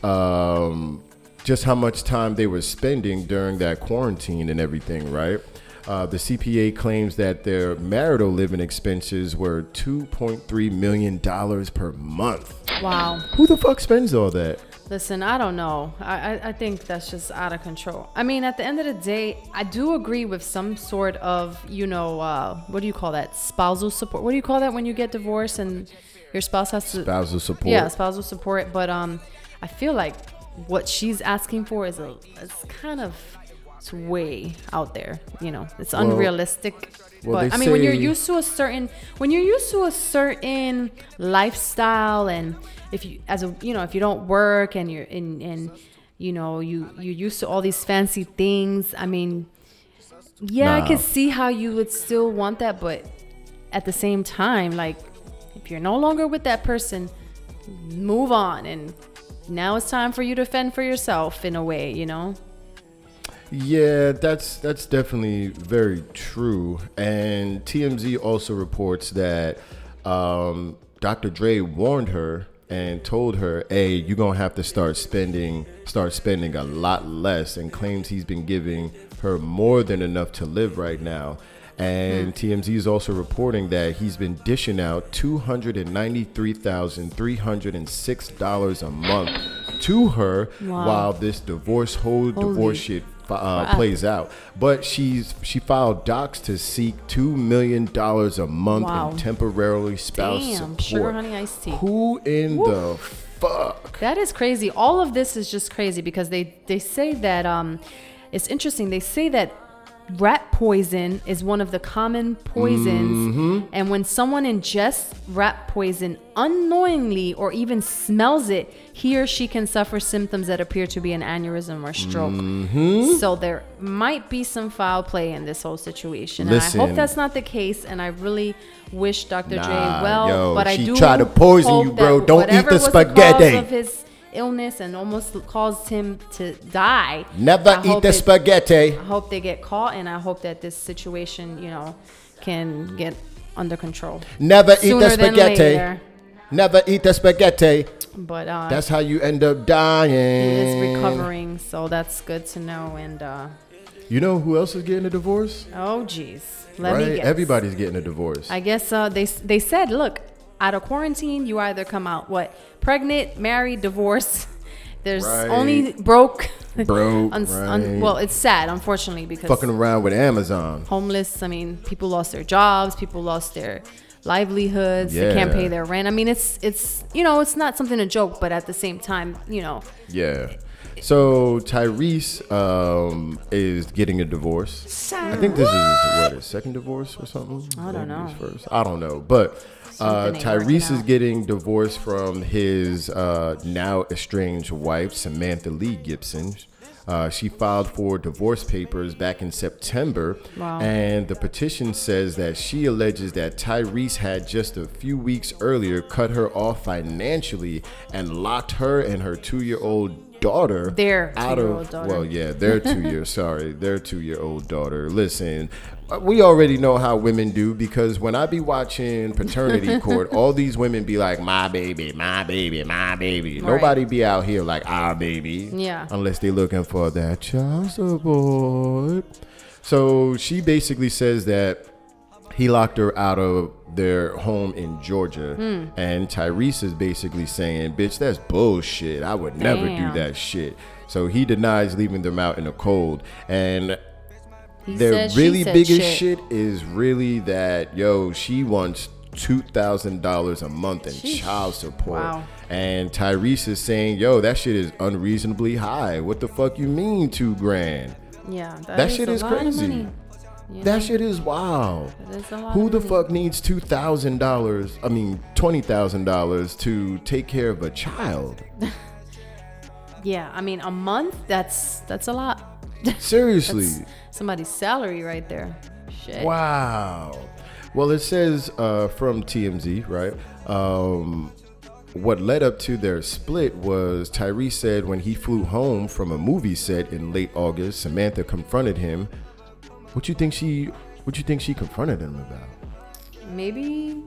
um, just how much time they were spending during that quarantine and everything, right? Uh, the CPA claims that their marital living expenses were $2.3 million per month. Wow. Who the fuck spends all that? Listen, I don't know. I, I, I think that's just out of control. I mean, at the end of the day, I do agree with some sort of, you know, uh, what do you call that? Spousal support. What do you call that when you get divorced and your spouse has to. Spousal support. Yeah, spousal support. But um, I feel like what she's asking for is a, it's kind of, it's way out there. You know, it's Well- unrealistic. well, but I mean, when you're used to a certain, when you're used to a certain lifestyle, and if you, as a, you know, if you don't work and you're in, and you know, you you're used to all these fancy things. I mean, yeah, I Nah. can see how you would still want that, but at the same time, like, if you're no longer with that person, move on, and now it's time for you to fend for yourself in a way, you know. Yeah, that's that's definitely very true. And TMZ also reports that um, Dr. Dre warned her and told her, "Hey, you're gonna have to start spending start spending a lot less," and claims he's been giving her more than enough to live right now. And hmm. TMZ is also reporting that he's been dishing out two hundred and ninety-three thousand three hundred and six dollars a month to her Wow. while this divorce whole Holy divorce shit uh, crap. plays out. But she's she filed docs to seek two million dollars a month Wow. in temporarily spouse Damn, support. sugar honey iced tea. Who in the fuck? That is crazy. All of this is just crazy because they they say that um, it's interesting. They say that rat poison is one of the common poisons, Mm-hmm. and when someone ingests rat poison unknowingly or even smells it, he or she can suffer symptoms that appear to be an aneurysm or stroke. Mm-hmm. So there might be some foul play in this whole situation, and I hope that's not the case. And I really wish Dr. Nah, J well, yo, but I she do tried to poison you, bro. Don't eat the spaghetti. Cause of his illness and almost caused him to die. Never I eat the it- spaghetti. I hope they get caught, and I hope that this situation, you know, can get under control. Never eat the spaghetti. Never eat the spaghetti. But uh, That's how you end up dying. he is recovering, so that's good to know. And uh, You know who else is getting a divorce? oh, geez, let me right? Everybody's getting a divorce. I guess uh, they they said, look, out of quarantine, you either come out what pregnant, married, divorced. There's Right. only broke. Broke, Uns- right. well, it's sad, unfortunately, because Fucking around with Amazon. homeless. I mean, people lost their jobs. People lost their livelihoods. Yeah. They can't pay their rent. I mean, it's it's you know, it's not something to joke, but at the same time, you know, Yeah. So Tyrese um, is getting a divorce. I think this is what his second divorce or something. I don't know. first. I don't know, but uh, Something ain't working Tyrese is getting divorced from his uh, now estranged wife Samantha Lee Gibson. Uh, she filed for divorce papers back in September, Wow. and the petition says that she alleges that Tyrese had just a few weeks earlier cut her off financially and locked her and her two-year-old daughter Their out two-year-old of daughter. well, yeah, their two year sorry, their two year old daughter. Listen, uh, we already know how women do because when I be watching paternity court, all these women be like, "My baby, my baby, my baby." Right. Nobody be out here like our baby, Yeah. unless they looking for that child support. So she basically says that he locked her out of their home in Georgia. Hmm. And Tyrese is basically saying, bitch, that's bullshit. I would never do that shit. So he denies leaving them out in the cold. And he their said, really biggest shit. shit. is really that, yo, she wants $2,000 a month in child support. Wow. And Tyrese is saying, yo, that shit is unreasonably high. What the fuck you mean two grand? Yeah, That is shit is crazy. You That know? shit is wild. It is a lot Who the fuck needs two thousand dollars? I mean, twenty thousand dollars to take care of a child? Yeah, I mean a month. That's that's a lot. Seriously. Somebody's salary right there. Shit. Wow. Well, it says uh, from TMZ, right? Um, what led up to their split was Tyrese said when he flew home from a movie set in late August, Samantha confronted him. What you think she? What you think she confronted him about? Maybe.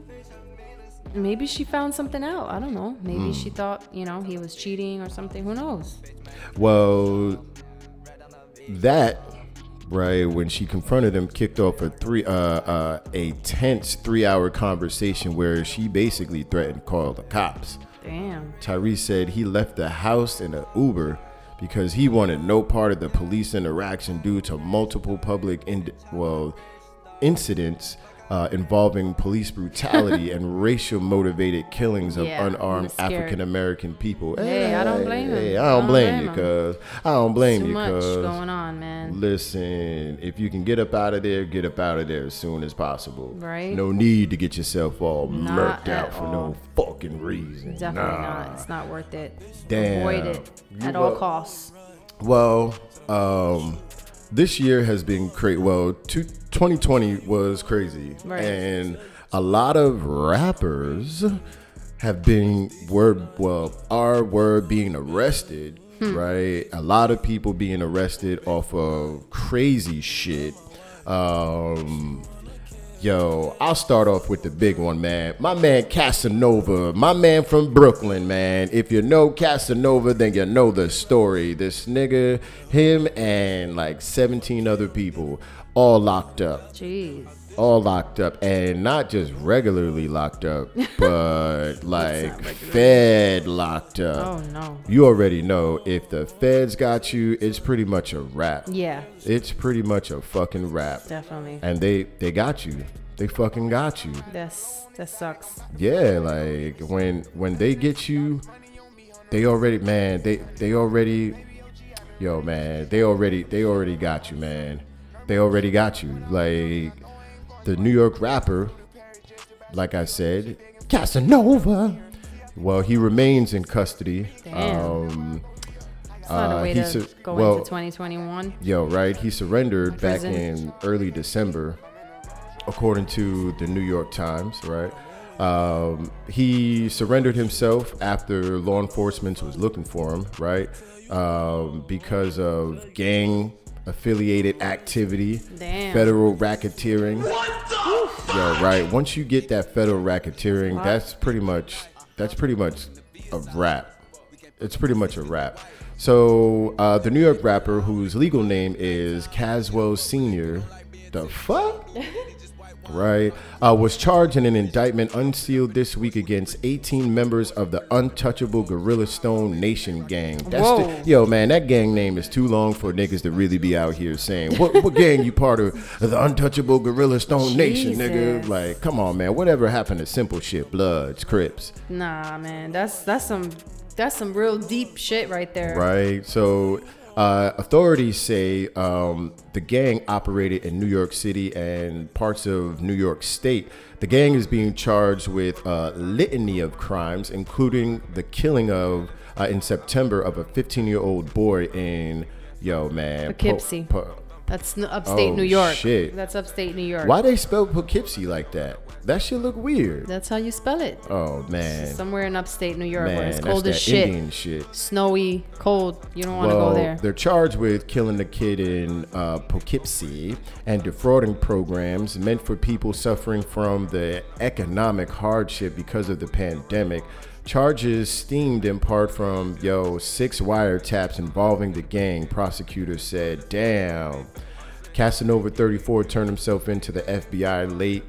Maybe she found something out. I don't know. Hmm. Maybe she thought, you know, he was cheating or something. Who knows? Well, that right when she confronted him kicked off a three uh, uh a tense three hour conversation where she basically threatened to call the cops. Damn. Tyrese said he left the house in an Uber because he wanted no part of the police interaction due to multiple public in- well incidents uh, involving police brutality and racial motivated killings of Yeah, unarmed. African American people. Hey, I don't blame him. Hey, I don't blame you, cuz I don't blame Too you, much cuz. going on, man. Listen, if you can get up out of there, get up out of there as soon as possible. Right. No need to get yourself all Not murked out for all. no fucking reason. Definitely Nah. not. It's not worth it. Damn. Avoid it You at all costs. Well, um, this year has been crazy. Well, two, 2020 was crazy, Right. and a lot of rappers have been were well are were being arrested. Hmm. Right, a lot of people being arrested off of crazy shit. Um, Yo, I'll start off with the big one, man. My man Casanova, my man from Brooklyn, man. If you know Casanova, then you know the story. This nigga, him, and like 17 other people, all locked up. Jeez. All locked up. And not just regularly locked up, but like Fed locked up. Oh no. You already know if the feds got you, it's pretty much a wrap. Yeah, It's pretty much a fucking wrap definitely. and they they got you they fucking got you That's that sucks. yeah like when when they get you they already man they they already yo man they already they already got you man they already got you like the new york rapper like i said casanova well he remains in custody Damn. um It's not Uh, a way to go well- into 2021. Yo, right? He surrendered back in early December, according to the New York Times, right? Um, he surrendered himself after law enforcement was looking for him, right? Um, because of gang affiliated activity, Damn. federal racketeering. Yo, right. Once you get that federal racketeering, that's pretty much that's pretty much a wrap. It's pretty much a wrap. So uh, the New York rapper, whose legal name is Caswell Senior, the fuck, right, uh, was charged in an indictment unsealed this week against 18 members of the Untouchable Gorilla Stone Nation gang. That's Whoa. the, yo, man, that gang name is too long for niggas to really be out here saying what, what gang you part of? The Untouchable Gorilla Stone Nation, nigga. Like, come on, man. Whatever happened to simple shit? Bloods, Crips. Nah, man, that's that's some that's some real deep shit right there. Right. So, uh, authorities say um, the gang operated in New York City and parts of New York State. The gang is being charged with a litany of crimes, including the killing of, uh, in September, of a 15 year old boy in, yo, man. Po- Poughkeepsie. Po- That's n- upstate Oh, New York. shit. That's upstate New York. Why they spell Poughkeepsie like that? That shit look weird. That's how you spell it. Oh, man. Somewhere in upstate New York Man, where it's that's cold as shit. Shit. Snowy, cold. You don't want to well, go there. they're charged with killing the kid in uh, Poughkeepsie and defrauding programs meant for people suffering from the economic hardship because of the pandemic. Charges steamed in part from, yo, six wiretaps involving the gang, prosecutors said. Damn. Casanova 34 turned himself into the FBI late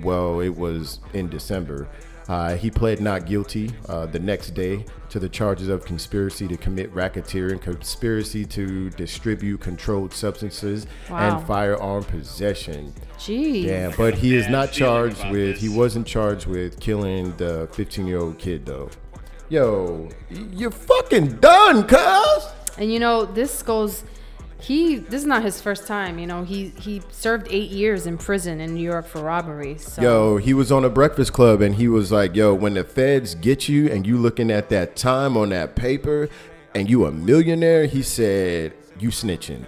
well, it was in December. Uh, he pled not guilty uh, the next day to the charges of conspiracy to commit racketeering, conspiracy to distribute controlled substances, Wow. and firearm possession. Jeez. Yeah, but he is not charged with. He wasn't charged with killing the 15-year-old kid, though. Yo, you're fucking done, cuz. And you know, this goes he this is not his first time. You know, he he served eight years in prison in New York for robbery. So Yo, he was on a Breakfast Club and he was like, "Yo, when the feds get you and you looking at that time on that paper, and you a millionaire," he said, "You snitching."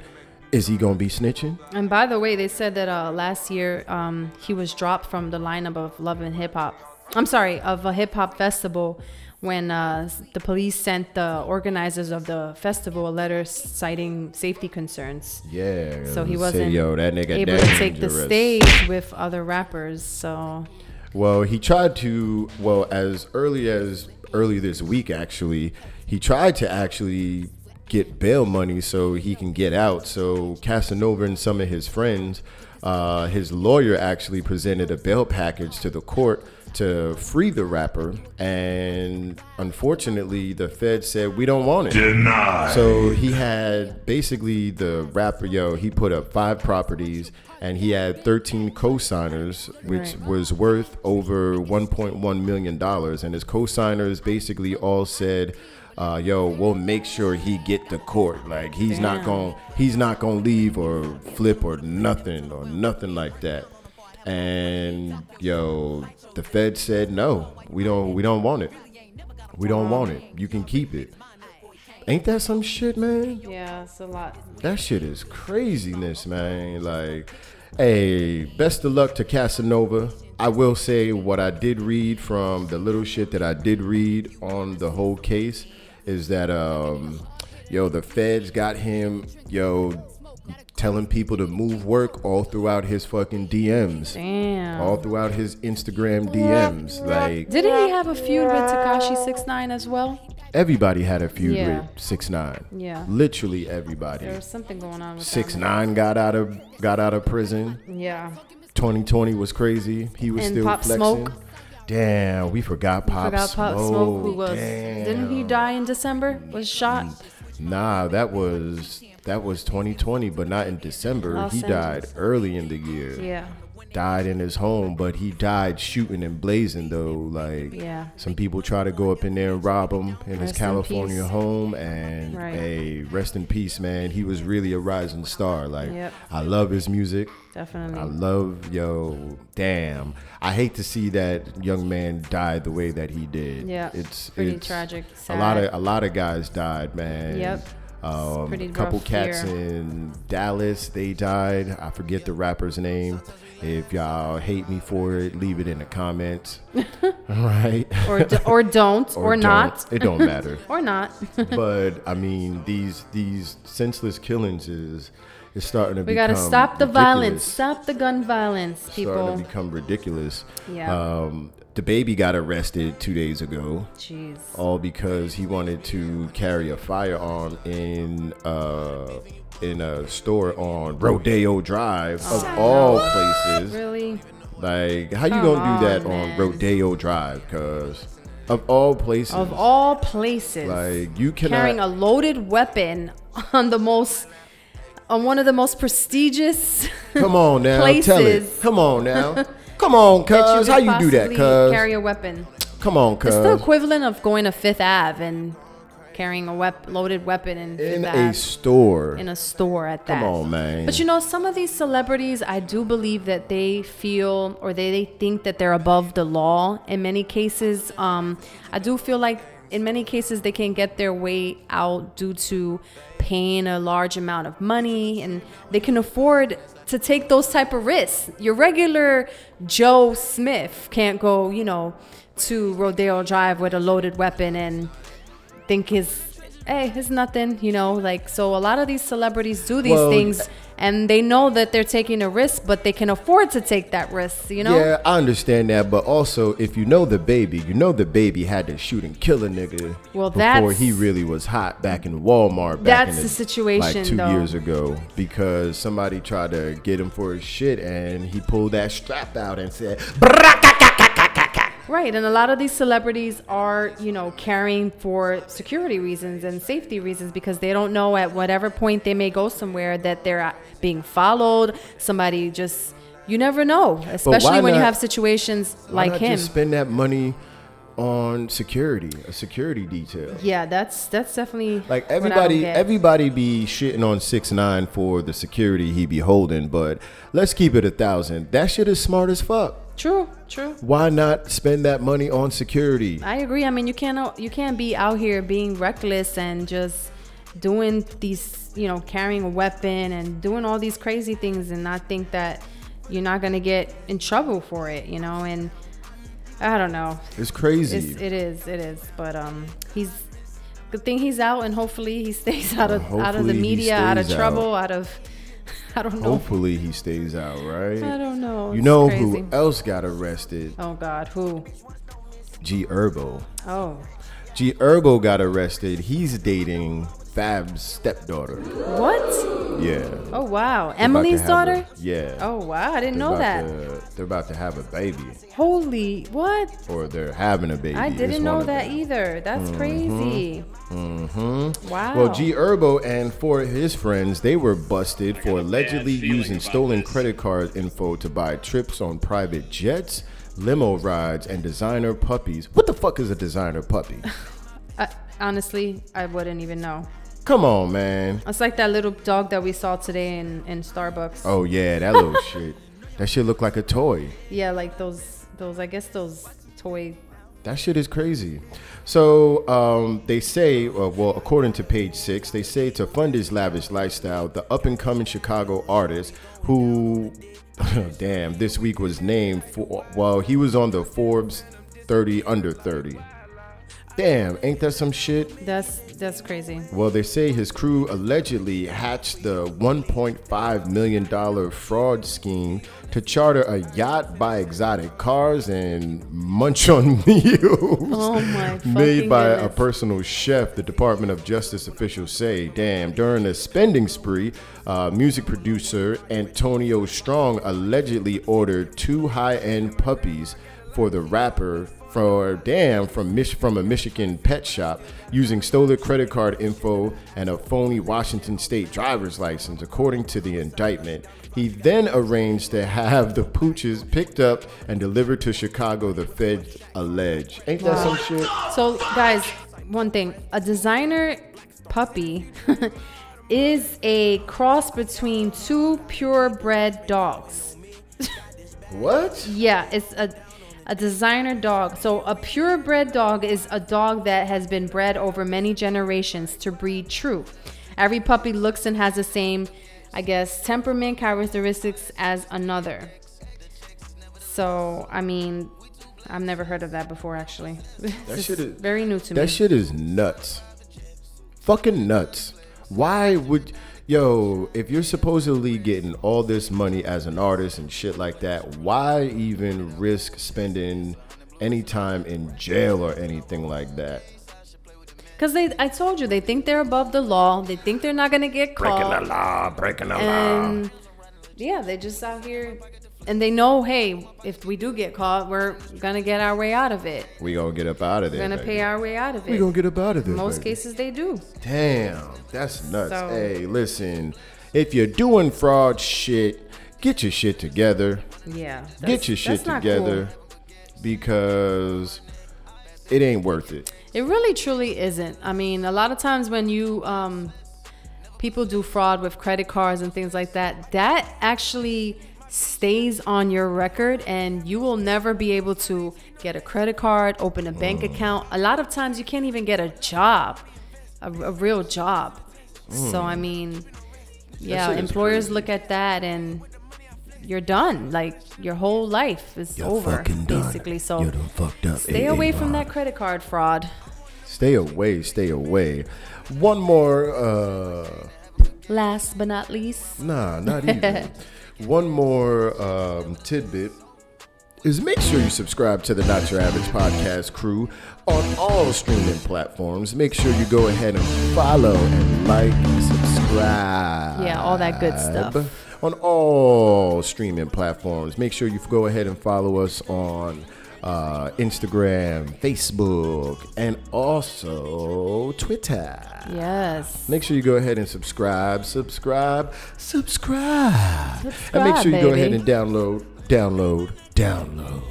Is he gonna be snitching? And by the way, they said that uh, last year um, he was dropped from the lineup of Love and Hip Hop. I'm sorry, of a hip hop festival when uh, the police sent the organizers of the festival a letter citing safety concerns. Yeah. So he wasn't Yo, that nigga able to take the stage with other rappers. So Well, he tried to. Well, as early as early this week, actually, he tried to actually get bail money so he can get out. So Casanova and some of his friends, uh, his lawyer actually presented a bail package to the court to free the rapper, and unfortunately, the Fed said we don't want it. Denied. So he had basically the rapper, yo, he put up five properties and he had 13 co-signers, which Right. was worth over 1.1 million dollars. And his co-signers basically all said, uh, "Yo, we'll make sure he get to court. Like he's not Damn. going, he's not gonna leave or flip or nothing or nothing like that." And yo, the Fed said, "No, we don't, we don't want it. We don't want it. You can keep it." Ain't that some shit, man? yeah, it's a lot. That shit is craziness, man. Like, hey, best of luck to Casanova. I will say what I did read from the little shit that I did read on the whole case is that, um, yo, the feds got him, yo, telling people to move work all throughout his fucking DMs, Damn. all throughout his Instagram DMs. Like, Didn't he have a feud with Tekashi Six Nine as well? everybody had a feud Yeah. with six nine. Yeah. literally everybody. There was something going on with Six them. nine got out of got out of prison. Yeah. 2020 was crazy. He was And still Pop flexing. Smoke. Damn, we forgot Pop Forgot Smoke. Pop Smoke, who was Damn. didn't he die in December? Was shot. Nah, that was that was 2020, but not in December. Los he died early in the year. Yeah. Died in his home, but he died shooting and blazing though. Like Yeah. some people try to go up in there and rob him in his Rest in California peace. home, and Right. hey, rest in peace, man. He was really a rising star. Like Yep. I love his music. Definitely. I love yo. Damn, I hate to see that young man die the way that he did. Yeah, it's pretty it's- tragic, A lot of a lot of guys died, man. Yep. Um, a couple cats year. in Dallas, they died. I forget the rapper's name. If y'all hate me for it, leave it in the comments. All right. or d- or don't or, don't. not It don't matter. or not. but I mean, these these senseless killings is is starting to we become gotta stop the ridiculous. violence. Stop the gun violence, starting people. to become ridiculous. Yeah. Um, DaBaby got arrested two days ago, Jeez. all because he wanted to carry a firearm in uh, in a store on Rodeo Drive of all places. Really? Like, how you Come gonna do that on, on. Rodeo Drive? Cause of all places, Of all places. like you cannot. carrying a loaded weapon on the most on one of the most prestigious come on now, tell it. Come on now. Come on, cuz. How you do that, cuz? Carry a weapon. Come on, cuz. It's the equivalent of going to Fifth Ave and carrying a wep- loaded weapon in In a store. in a store at that. Come on, man. But you know, some of these celebrities, I do believe that they feel or they, they think that they're above the law. In many cases, um, I do feel like in many cases they can get their way out due to paying a large amount of money and they can afford to take those type of risks. Your regular Joe Smith can't go, you know, to Rodeo Drive with a loaded weapon and think is hey it's nothing you know like so a lot of these celebrities do these Well, things and they know that they're taking a risk but they can afford to take that risk you know Yeah, I understand that, but also if you know DaBaby, you know DaBaby had to shoot and kill a nigga Well, before he really was hot back in Walmart. Back That's in the situation, like two though. years ago, because somebody tried to get him for his shit, and he pulled that strap out and said, right and a lot of these celebrities are you know carrying for security reasons and safety reasons because they don't know at whatever point they may go somewhere that they're being followed somebody just you never know especially when you have situations like not him Just spend that money on security, a security detail. Yeah, that's that's definitely Like what I don't everybody, everybody be shitting on six nine for the security he be holding, but let's keep it a thousand. That shit is smart as fuck. True, true. Why not spend that money on security? I agree. I mean, you can't you can't be out here being reckless and just doing these, you know, carrying a weapon and doing all these crazy things and not think that you're not gonna get in trouble for it, you know. And I don't know. It's crazy. It's, it is, it is. But um, he's good thing he's out, and hopefully he stays out of out of the media, out of trouble, out of I don't know. Hopefully he stays out, right? I don't know. You know who else got arrested? Oh God, who? G Herbo. Oh, G Herbo got arrested. He's dating Fab's stepdaughter. what? Yeah. Oh wow, They're Emily's daughter. a- yeah. Oh wow, I didn't They're know that. to- they're about to have a baby, Holy what? or they're having a baby. I didn't one know that either. That's crazy. Mm-hmm. Wow. Well, G Herbo and four of his friends, they were busted for allegedly using stolen credit card info to buy trips on private jets, limo rides, and designer puppies. What the fuck is a designer puppy? I, honestly, I wouldn't even know. Come on, man. It's like that little dog that we saw today in in Starbucks. Oh yeah, that little shit. That shit look like a toy. Yeah, like those those I guess those toy. That shit is crazy. So um, they say, uh, well, according to page six, they say to fund his lavish lifestyle, the up and coming Chicago artist who, damn, this week was named for, well, he was on the Forbes 30 under 30. Damn, ain't that some shit? That's that's crazy. Well, they say his crew allegedly hatched the $1.5 million fraud scheme to charter a yacht, buy exotic cars, and munch on meals. Oh Made by a personal chef, the Department of Justice officials say. Damn, during a spending spree, uh, music producer Antonio Strong allegedly ordered two high end puppies for the rapper for damn from Mich- from a Michigan pet shop using stolen credit card info and a phony Washington state driver's license according to the indictment. He then arranged to have the pooches picked up and delivered to Chicago, the feds allege. Ain't that some shit? So guys, one thing, a designer puppy is a cross between two purebred dogs. What? Yeah, it's a a designer dog. So a purebred dog is a dog that has been bred over many generations to breed true. Every puppy looks and has the same, I guess, temperament characteristics as another. So I mean, I've never heard of that before. Actually, This shit is- very new to me. That shit is nuts. Fucking nuts. Why would yo, if you're supposedly getting all this money as an artist and shit like that, why even risk spending any time in jail or anything like that? Because they, I told you, they think they're above the law. They think they're not gonna get caught. Breaking the law, breaking the and yeah, they just out here, and they know, hey, if we do get caught, we're gonna get our way out of it. We gonna get up out of there. We're gonna baby. pay our way out of it. We gonna get up out of there. In most baby. cases, they do. Damn, that's nuts. So- hey, listen, if you're doing fraud shit, get your shit together. Yeah. get your shit together cool. because it ain't worth it. It really truly isn't. I mean, a lot of times when you um, people do fraud with credit cards and things like that, that actually stays on your record and you will never be able to get a credit card, open a bank account. A lot of times you can't even get a job, a, a real job. So I mean, yeah, employers crazy. look at that and you're done. Like your whole life is over basically. So You done fucked up. Stay AA away from that credit card fraud. Stay away. Stay away. One more. uh Last but not least, Nah, not even. One more um, tidbit is make sure you subscribe to the Not Your Average Podcast crew on all streaming platforms. Make sure you go ahead and follow and like and subscribe. Yeah, all that good stuff. On all streaming platforms. Make sure you go ahead and follow us on uh, Instagram, Facebook, and also Twitter. yes. Make sure you go ahead and subscribe, subscribe, subscribe. and make sure you go ahead and download, download, download.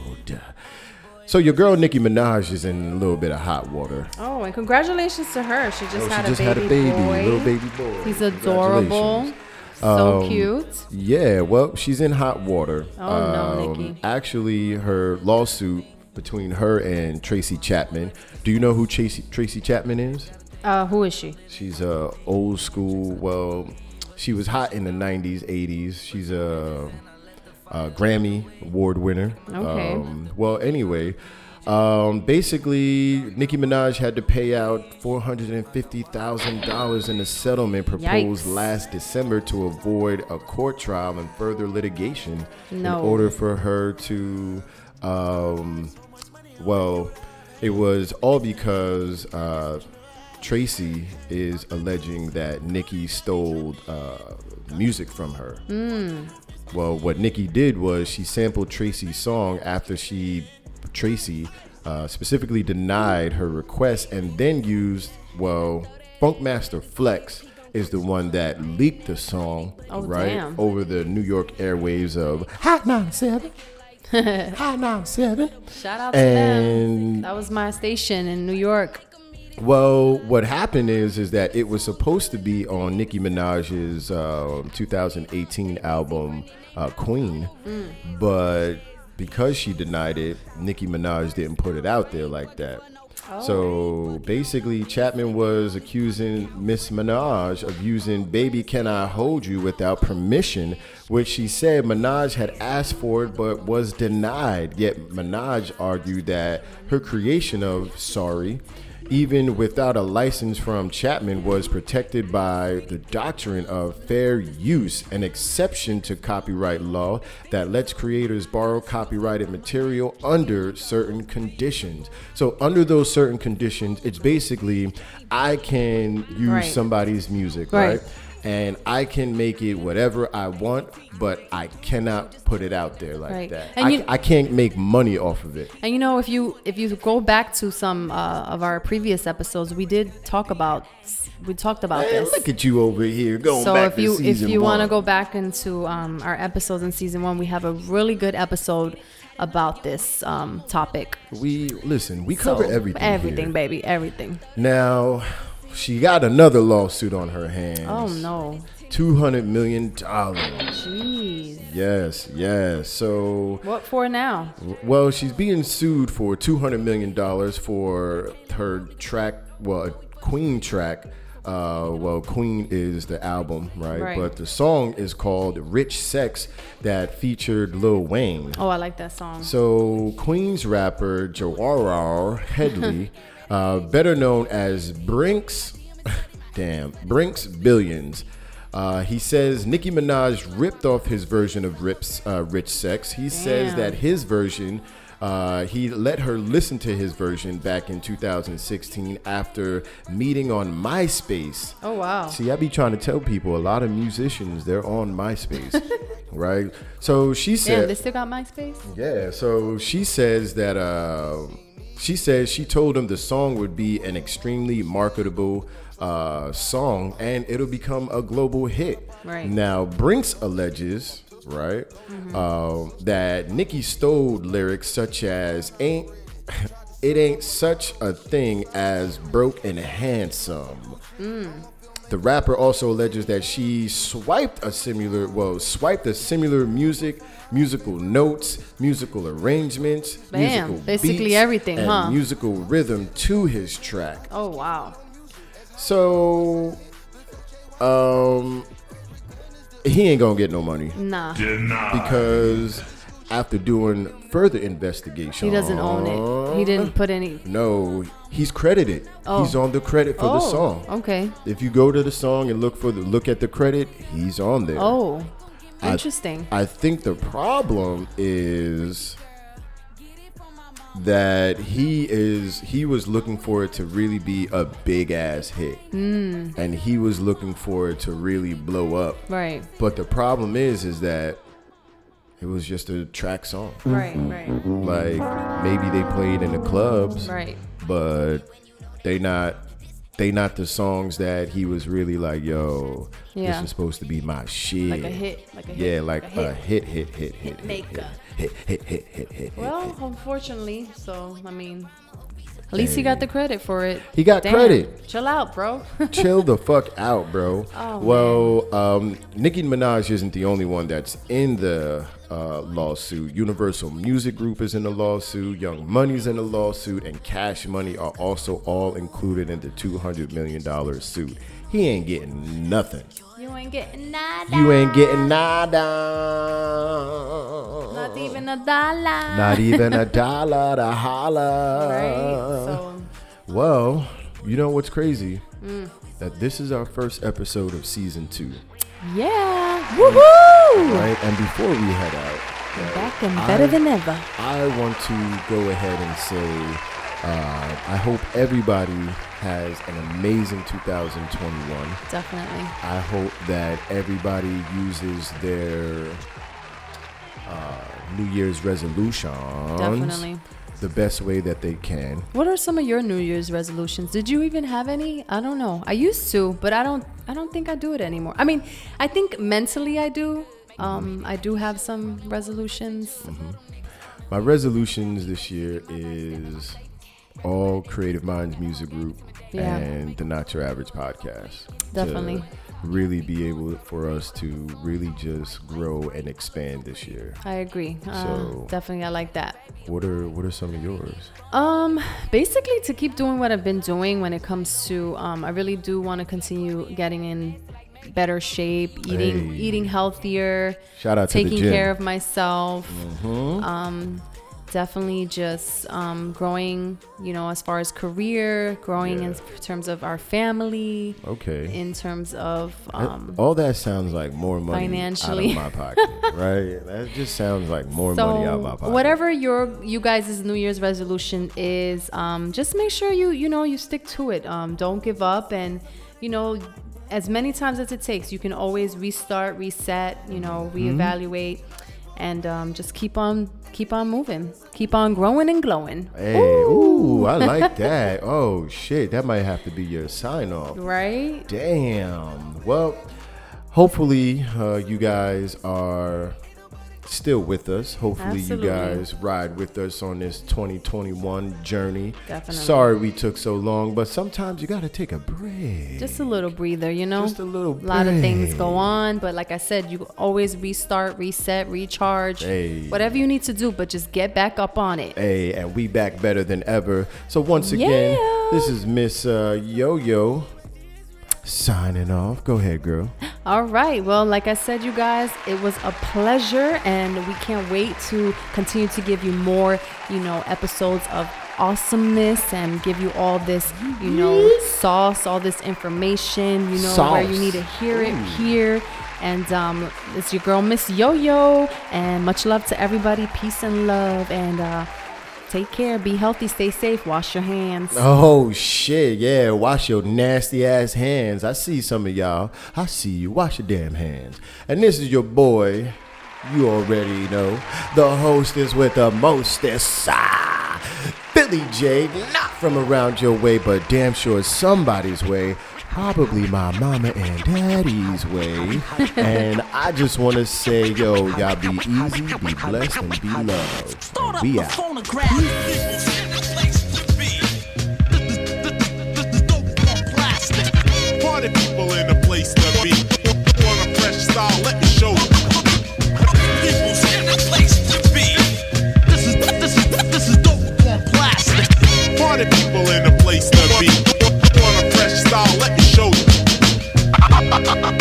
So your girl Nicki Minaj is in a little bit of hot water. Oh, and congratulations to her. She just, Oh, had, she just a had a baby, boy. little baby boy. He's adorable. So Um, cute. Yeah, well, she's in hot water. Oh, no, Nicki. Actually, her lawsuit between her and Tracy Chapman. Do you know who Tracy Tracy Chapman is? Uh, who is she? She's a old school. Well, she was hot in the '90s, '80s. She's a, a Grammy Award winner. Okay. Um, well, anyway, um, basically, Nicki Minaj had to pay out four hundred and fifty thousand dollars in a settlement proposed Yikes. last December to avoid a court trial and further litigation No. in order for her to. Um, well, it was all because uh, Tracy is alleging that Nicki stole uh, music from her. Well, what Nicki did was she sampled Tracy's song after she, Tracy, uh, specifically denied her request and then used, well, Funkmaster Flex is the one that leaked the song, Oh, right, damn. over the New York airwaves of Hot 97. Hot 97. Shout out to them. That was my station in New York. well, what happened is is that it was supposed to be on Nicki Minaj's uh, 2018 album uh, Queen, but because she denied it, Nicki Minaj didn't put it out there like that. Oh. So basically, Chapman was accusing Miss Minaj of using "Baby Can I Hold You" without permission, which she said Minaj had asked for it but was denied. Yet Minaj argued that her creation of "Sorry." Even without a license from Chapman, was protected by the doctrine of fair use, an exception to copyright law that lets creators borrow copyrighted material under certain conditions. So, under those certain conditions, it's basically I can use Right. somebody's music, Right. right? And I can make it whatever I want, but I cannot put it out there like Right. that. And I, you- I can't make money off of it. And you know, if you if you go back to some uh, of our previous episodes, we did talk about we talked about Man, this. look at you over here going so back if to you if you want to go back into um, our episodes in season one, we have a really good episode about this um, topic. We listen. We cover So, everything. everything, here. baby, everything. Now, she got another lawsuit on her hands. Oh no, Two hundred million dollars. jeez, Yes, yes. So, what for now? well, she's being sued for two hundred million dollars for her track. Well, Queen track. Uh, well, Queen is the album, right? Right. But the song is called "Rich Sex" that featured Lil Wayne. Oh, I like that song. So, Queens rapper Jawara Headley, uh, better known as Brinks, damn, Brinks Billions, uh, he says Nicki Minaj ripped off his version of Rip's uh, Rich Sex. He says that his version, uh, he let her listen to his version back in 2016 after meeting on MySpace. Oh wow. See, I be trying to tell people a lot of musicians they're on MySpace, right? So she Damn, they still got MySpace. yeah, so she says that uh, she says she told him the song would be an extremely marketable uh, song and it'll become a global hit. Right. Now, Brinks alleges, right, uh, that Nicki stole lyrics such as "ain't." It ain't such a thing as broke and handsome. The rapper also alleges that she swiped a similar, well, swiped a similar music, musical notes, musical arrangements, Bam, musical basically beats, everything, and huh? musical rhythm to his track. Oh wow. So, um, he ain't gonna get no money Nah, because after doing further investigation, he doesn't own it. He didn't put any. No, he's credited. Oh. He's on the credit for oh, the song. okay. If you go to the song and look for the look at the credit, he's on there. Oh, interesting. I think the problem is that he is he was looking for it to really be a big ass hit. Hmm. And he was looking for it to really blow up. right, But the problem is is that it was just a track song. right, right, Like maybe they played in the clubs, right. But they not they not the songs that he was really like, yo, Yeah. this is supposed to be my shit. Like a hit, like a yeah, hit, like, like a a hit, hit, hit, hit, hit, maker. hit, hit, hit, hit, hit, Well, hit. unfortunately, so I mean, at least he got the credit for it. He got Damn, credit. Chill out, bro. Chill the fuck out, bro. Oh, well, um, Nicki Minaj isn't the only one that's in the uh, lawsuit. Universal Music Group is in the lawsuit. Young Money's in the lawsuit, and Cash Money are also all included in the two hundred million dollar suit. He ain't getting nothing. you ain't getting nada. You ain't getting nada. not even a dollar. Not even a dollar to holla. right. So Well, you know what's crazy? Mm. That this is our first episode of season two, yeah, woohoo! right? And before we head out, Back and better than ever. I want to go ahead and say uh, I hope everybody has an amazing 2021. Definitely. I hope that everybody uses their uh, New Year's resolutions Definitely. the best way that they can. What are some of your New Year's resolutions? Did you even have any? I don't know. I used to, but I don't. I don't think I do it anymore. I mean, I think mentally I do. Um, I do have some resolutions. My resolutions this year is all Creative Minds Music Group Yeah. and the Not Your Average podcast. Definitely. Really be able for us to really just grow and expand this year. I agree. Uh, So- definitely, I like that. What are what are some of yours? Um, basically, to keep doing what I've been doing when it comes to, um, I really do want to continue getting in better shape, eating Hey. eating healthier, Shout out taking care of myself. Mhm. Um, definitely just um, growing, you know, as far as career, growing in terms of our family, Okay. in terms of um, all that sounds like more money financially. out of my pocket, right? That just sounds like more money out of my pocket. whatever your you guys' New Year's resolution is, um, just make sure you you know you stick to it. Um, don't give up, and you know, as many times as it takes, you can always restart, reset, you know, Mm-hmm. And um, just keep on keep on moving, keep on growing and glowing. Hey, ooh, I like that. Oh shit, that might have to be your sign off. Right? Damn. Well, hopefully uh, you guys are still with us. Hopefully Absolutely. you guys ride with us on this 2021 journey. Definitely. Sorry we took so long, but sometimes you got to take a break. Just a little breather, you know. Just a little break. A lot of things go on, but like I said, you always restart, reset, recharge, Hey. whatever you need to do, but just get back up on it. Hey, and we back better than ever. So once again, Yeah. this is Miss uh, Yo Yo signing off. Go ahead, girl. All right. Well, like I said, you guys, it was a pleasure, and we can't wait to continue to give you more, you know, episodes of awesomeness and give you all this, you know, sauce, all this information, you know, where you need to hear it here. And um, it's your girl, Miss Yo Yo, and much love to everybody. Peace and love, and uh, take care. Be healthy. Stay safe. Wash your hands. Oh shit, yeah. Wash your nasty ass hands. I see some of y'all. I see you. Wash your damn hands. And this is your boy. You already know. The hostess with the mostest. Ah, Billy J. Not from around your way, but damn sure somebody's way probably my mama and daddy's way. and I just want to say, yo, y'all be easy, be blessed, and be loved. And be out. party people in place to be. Want a fresh style? Let me show you. In place to be. This is this is this is dope plastic. Party people in place to be. Want a fresh style? Let me ハハハハ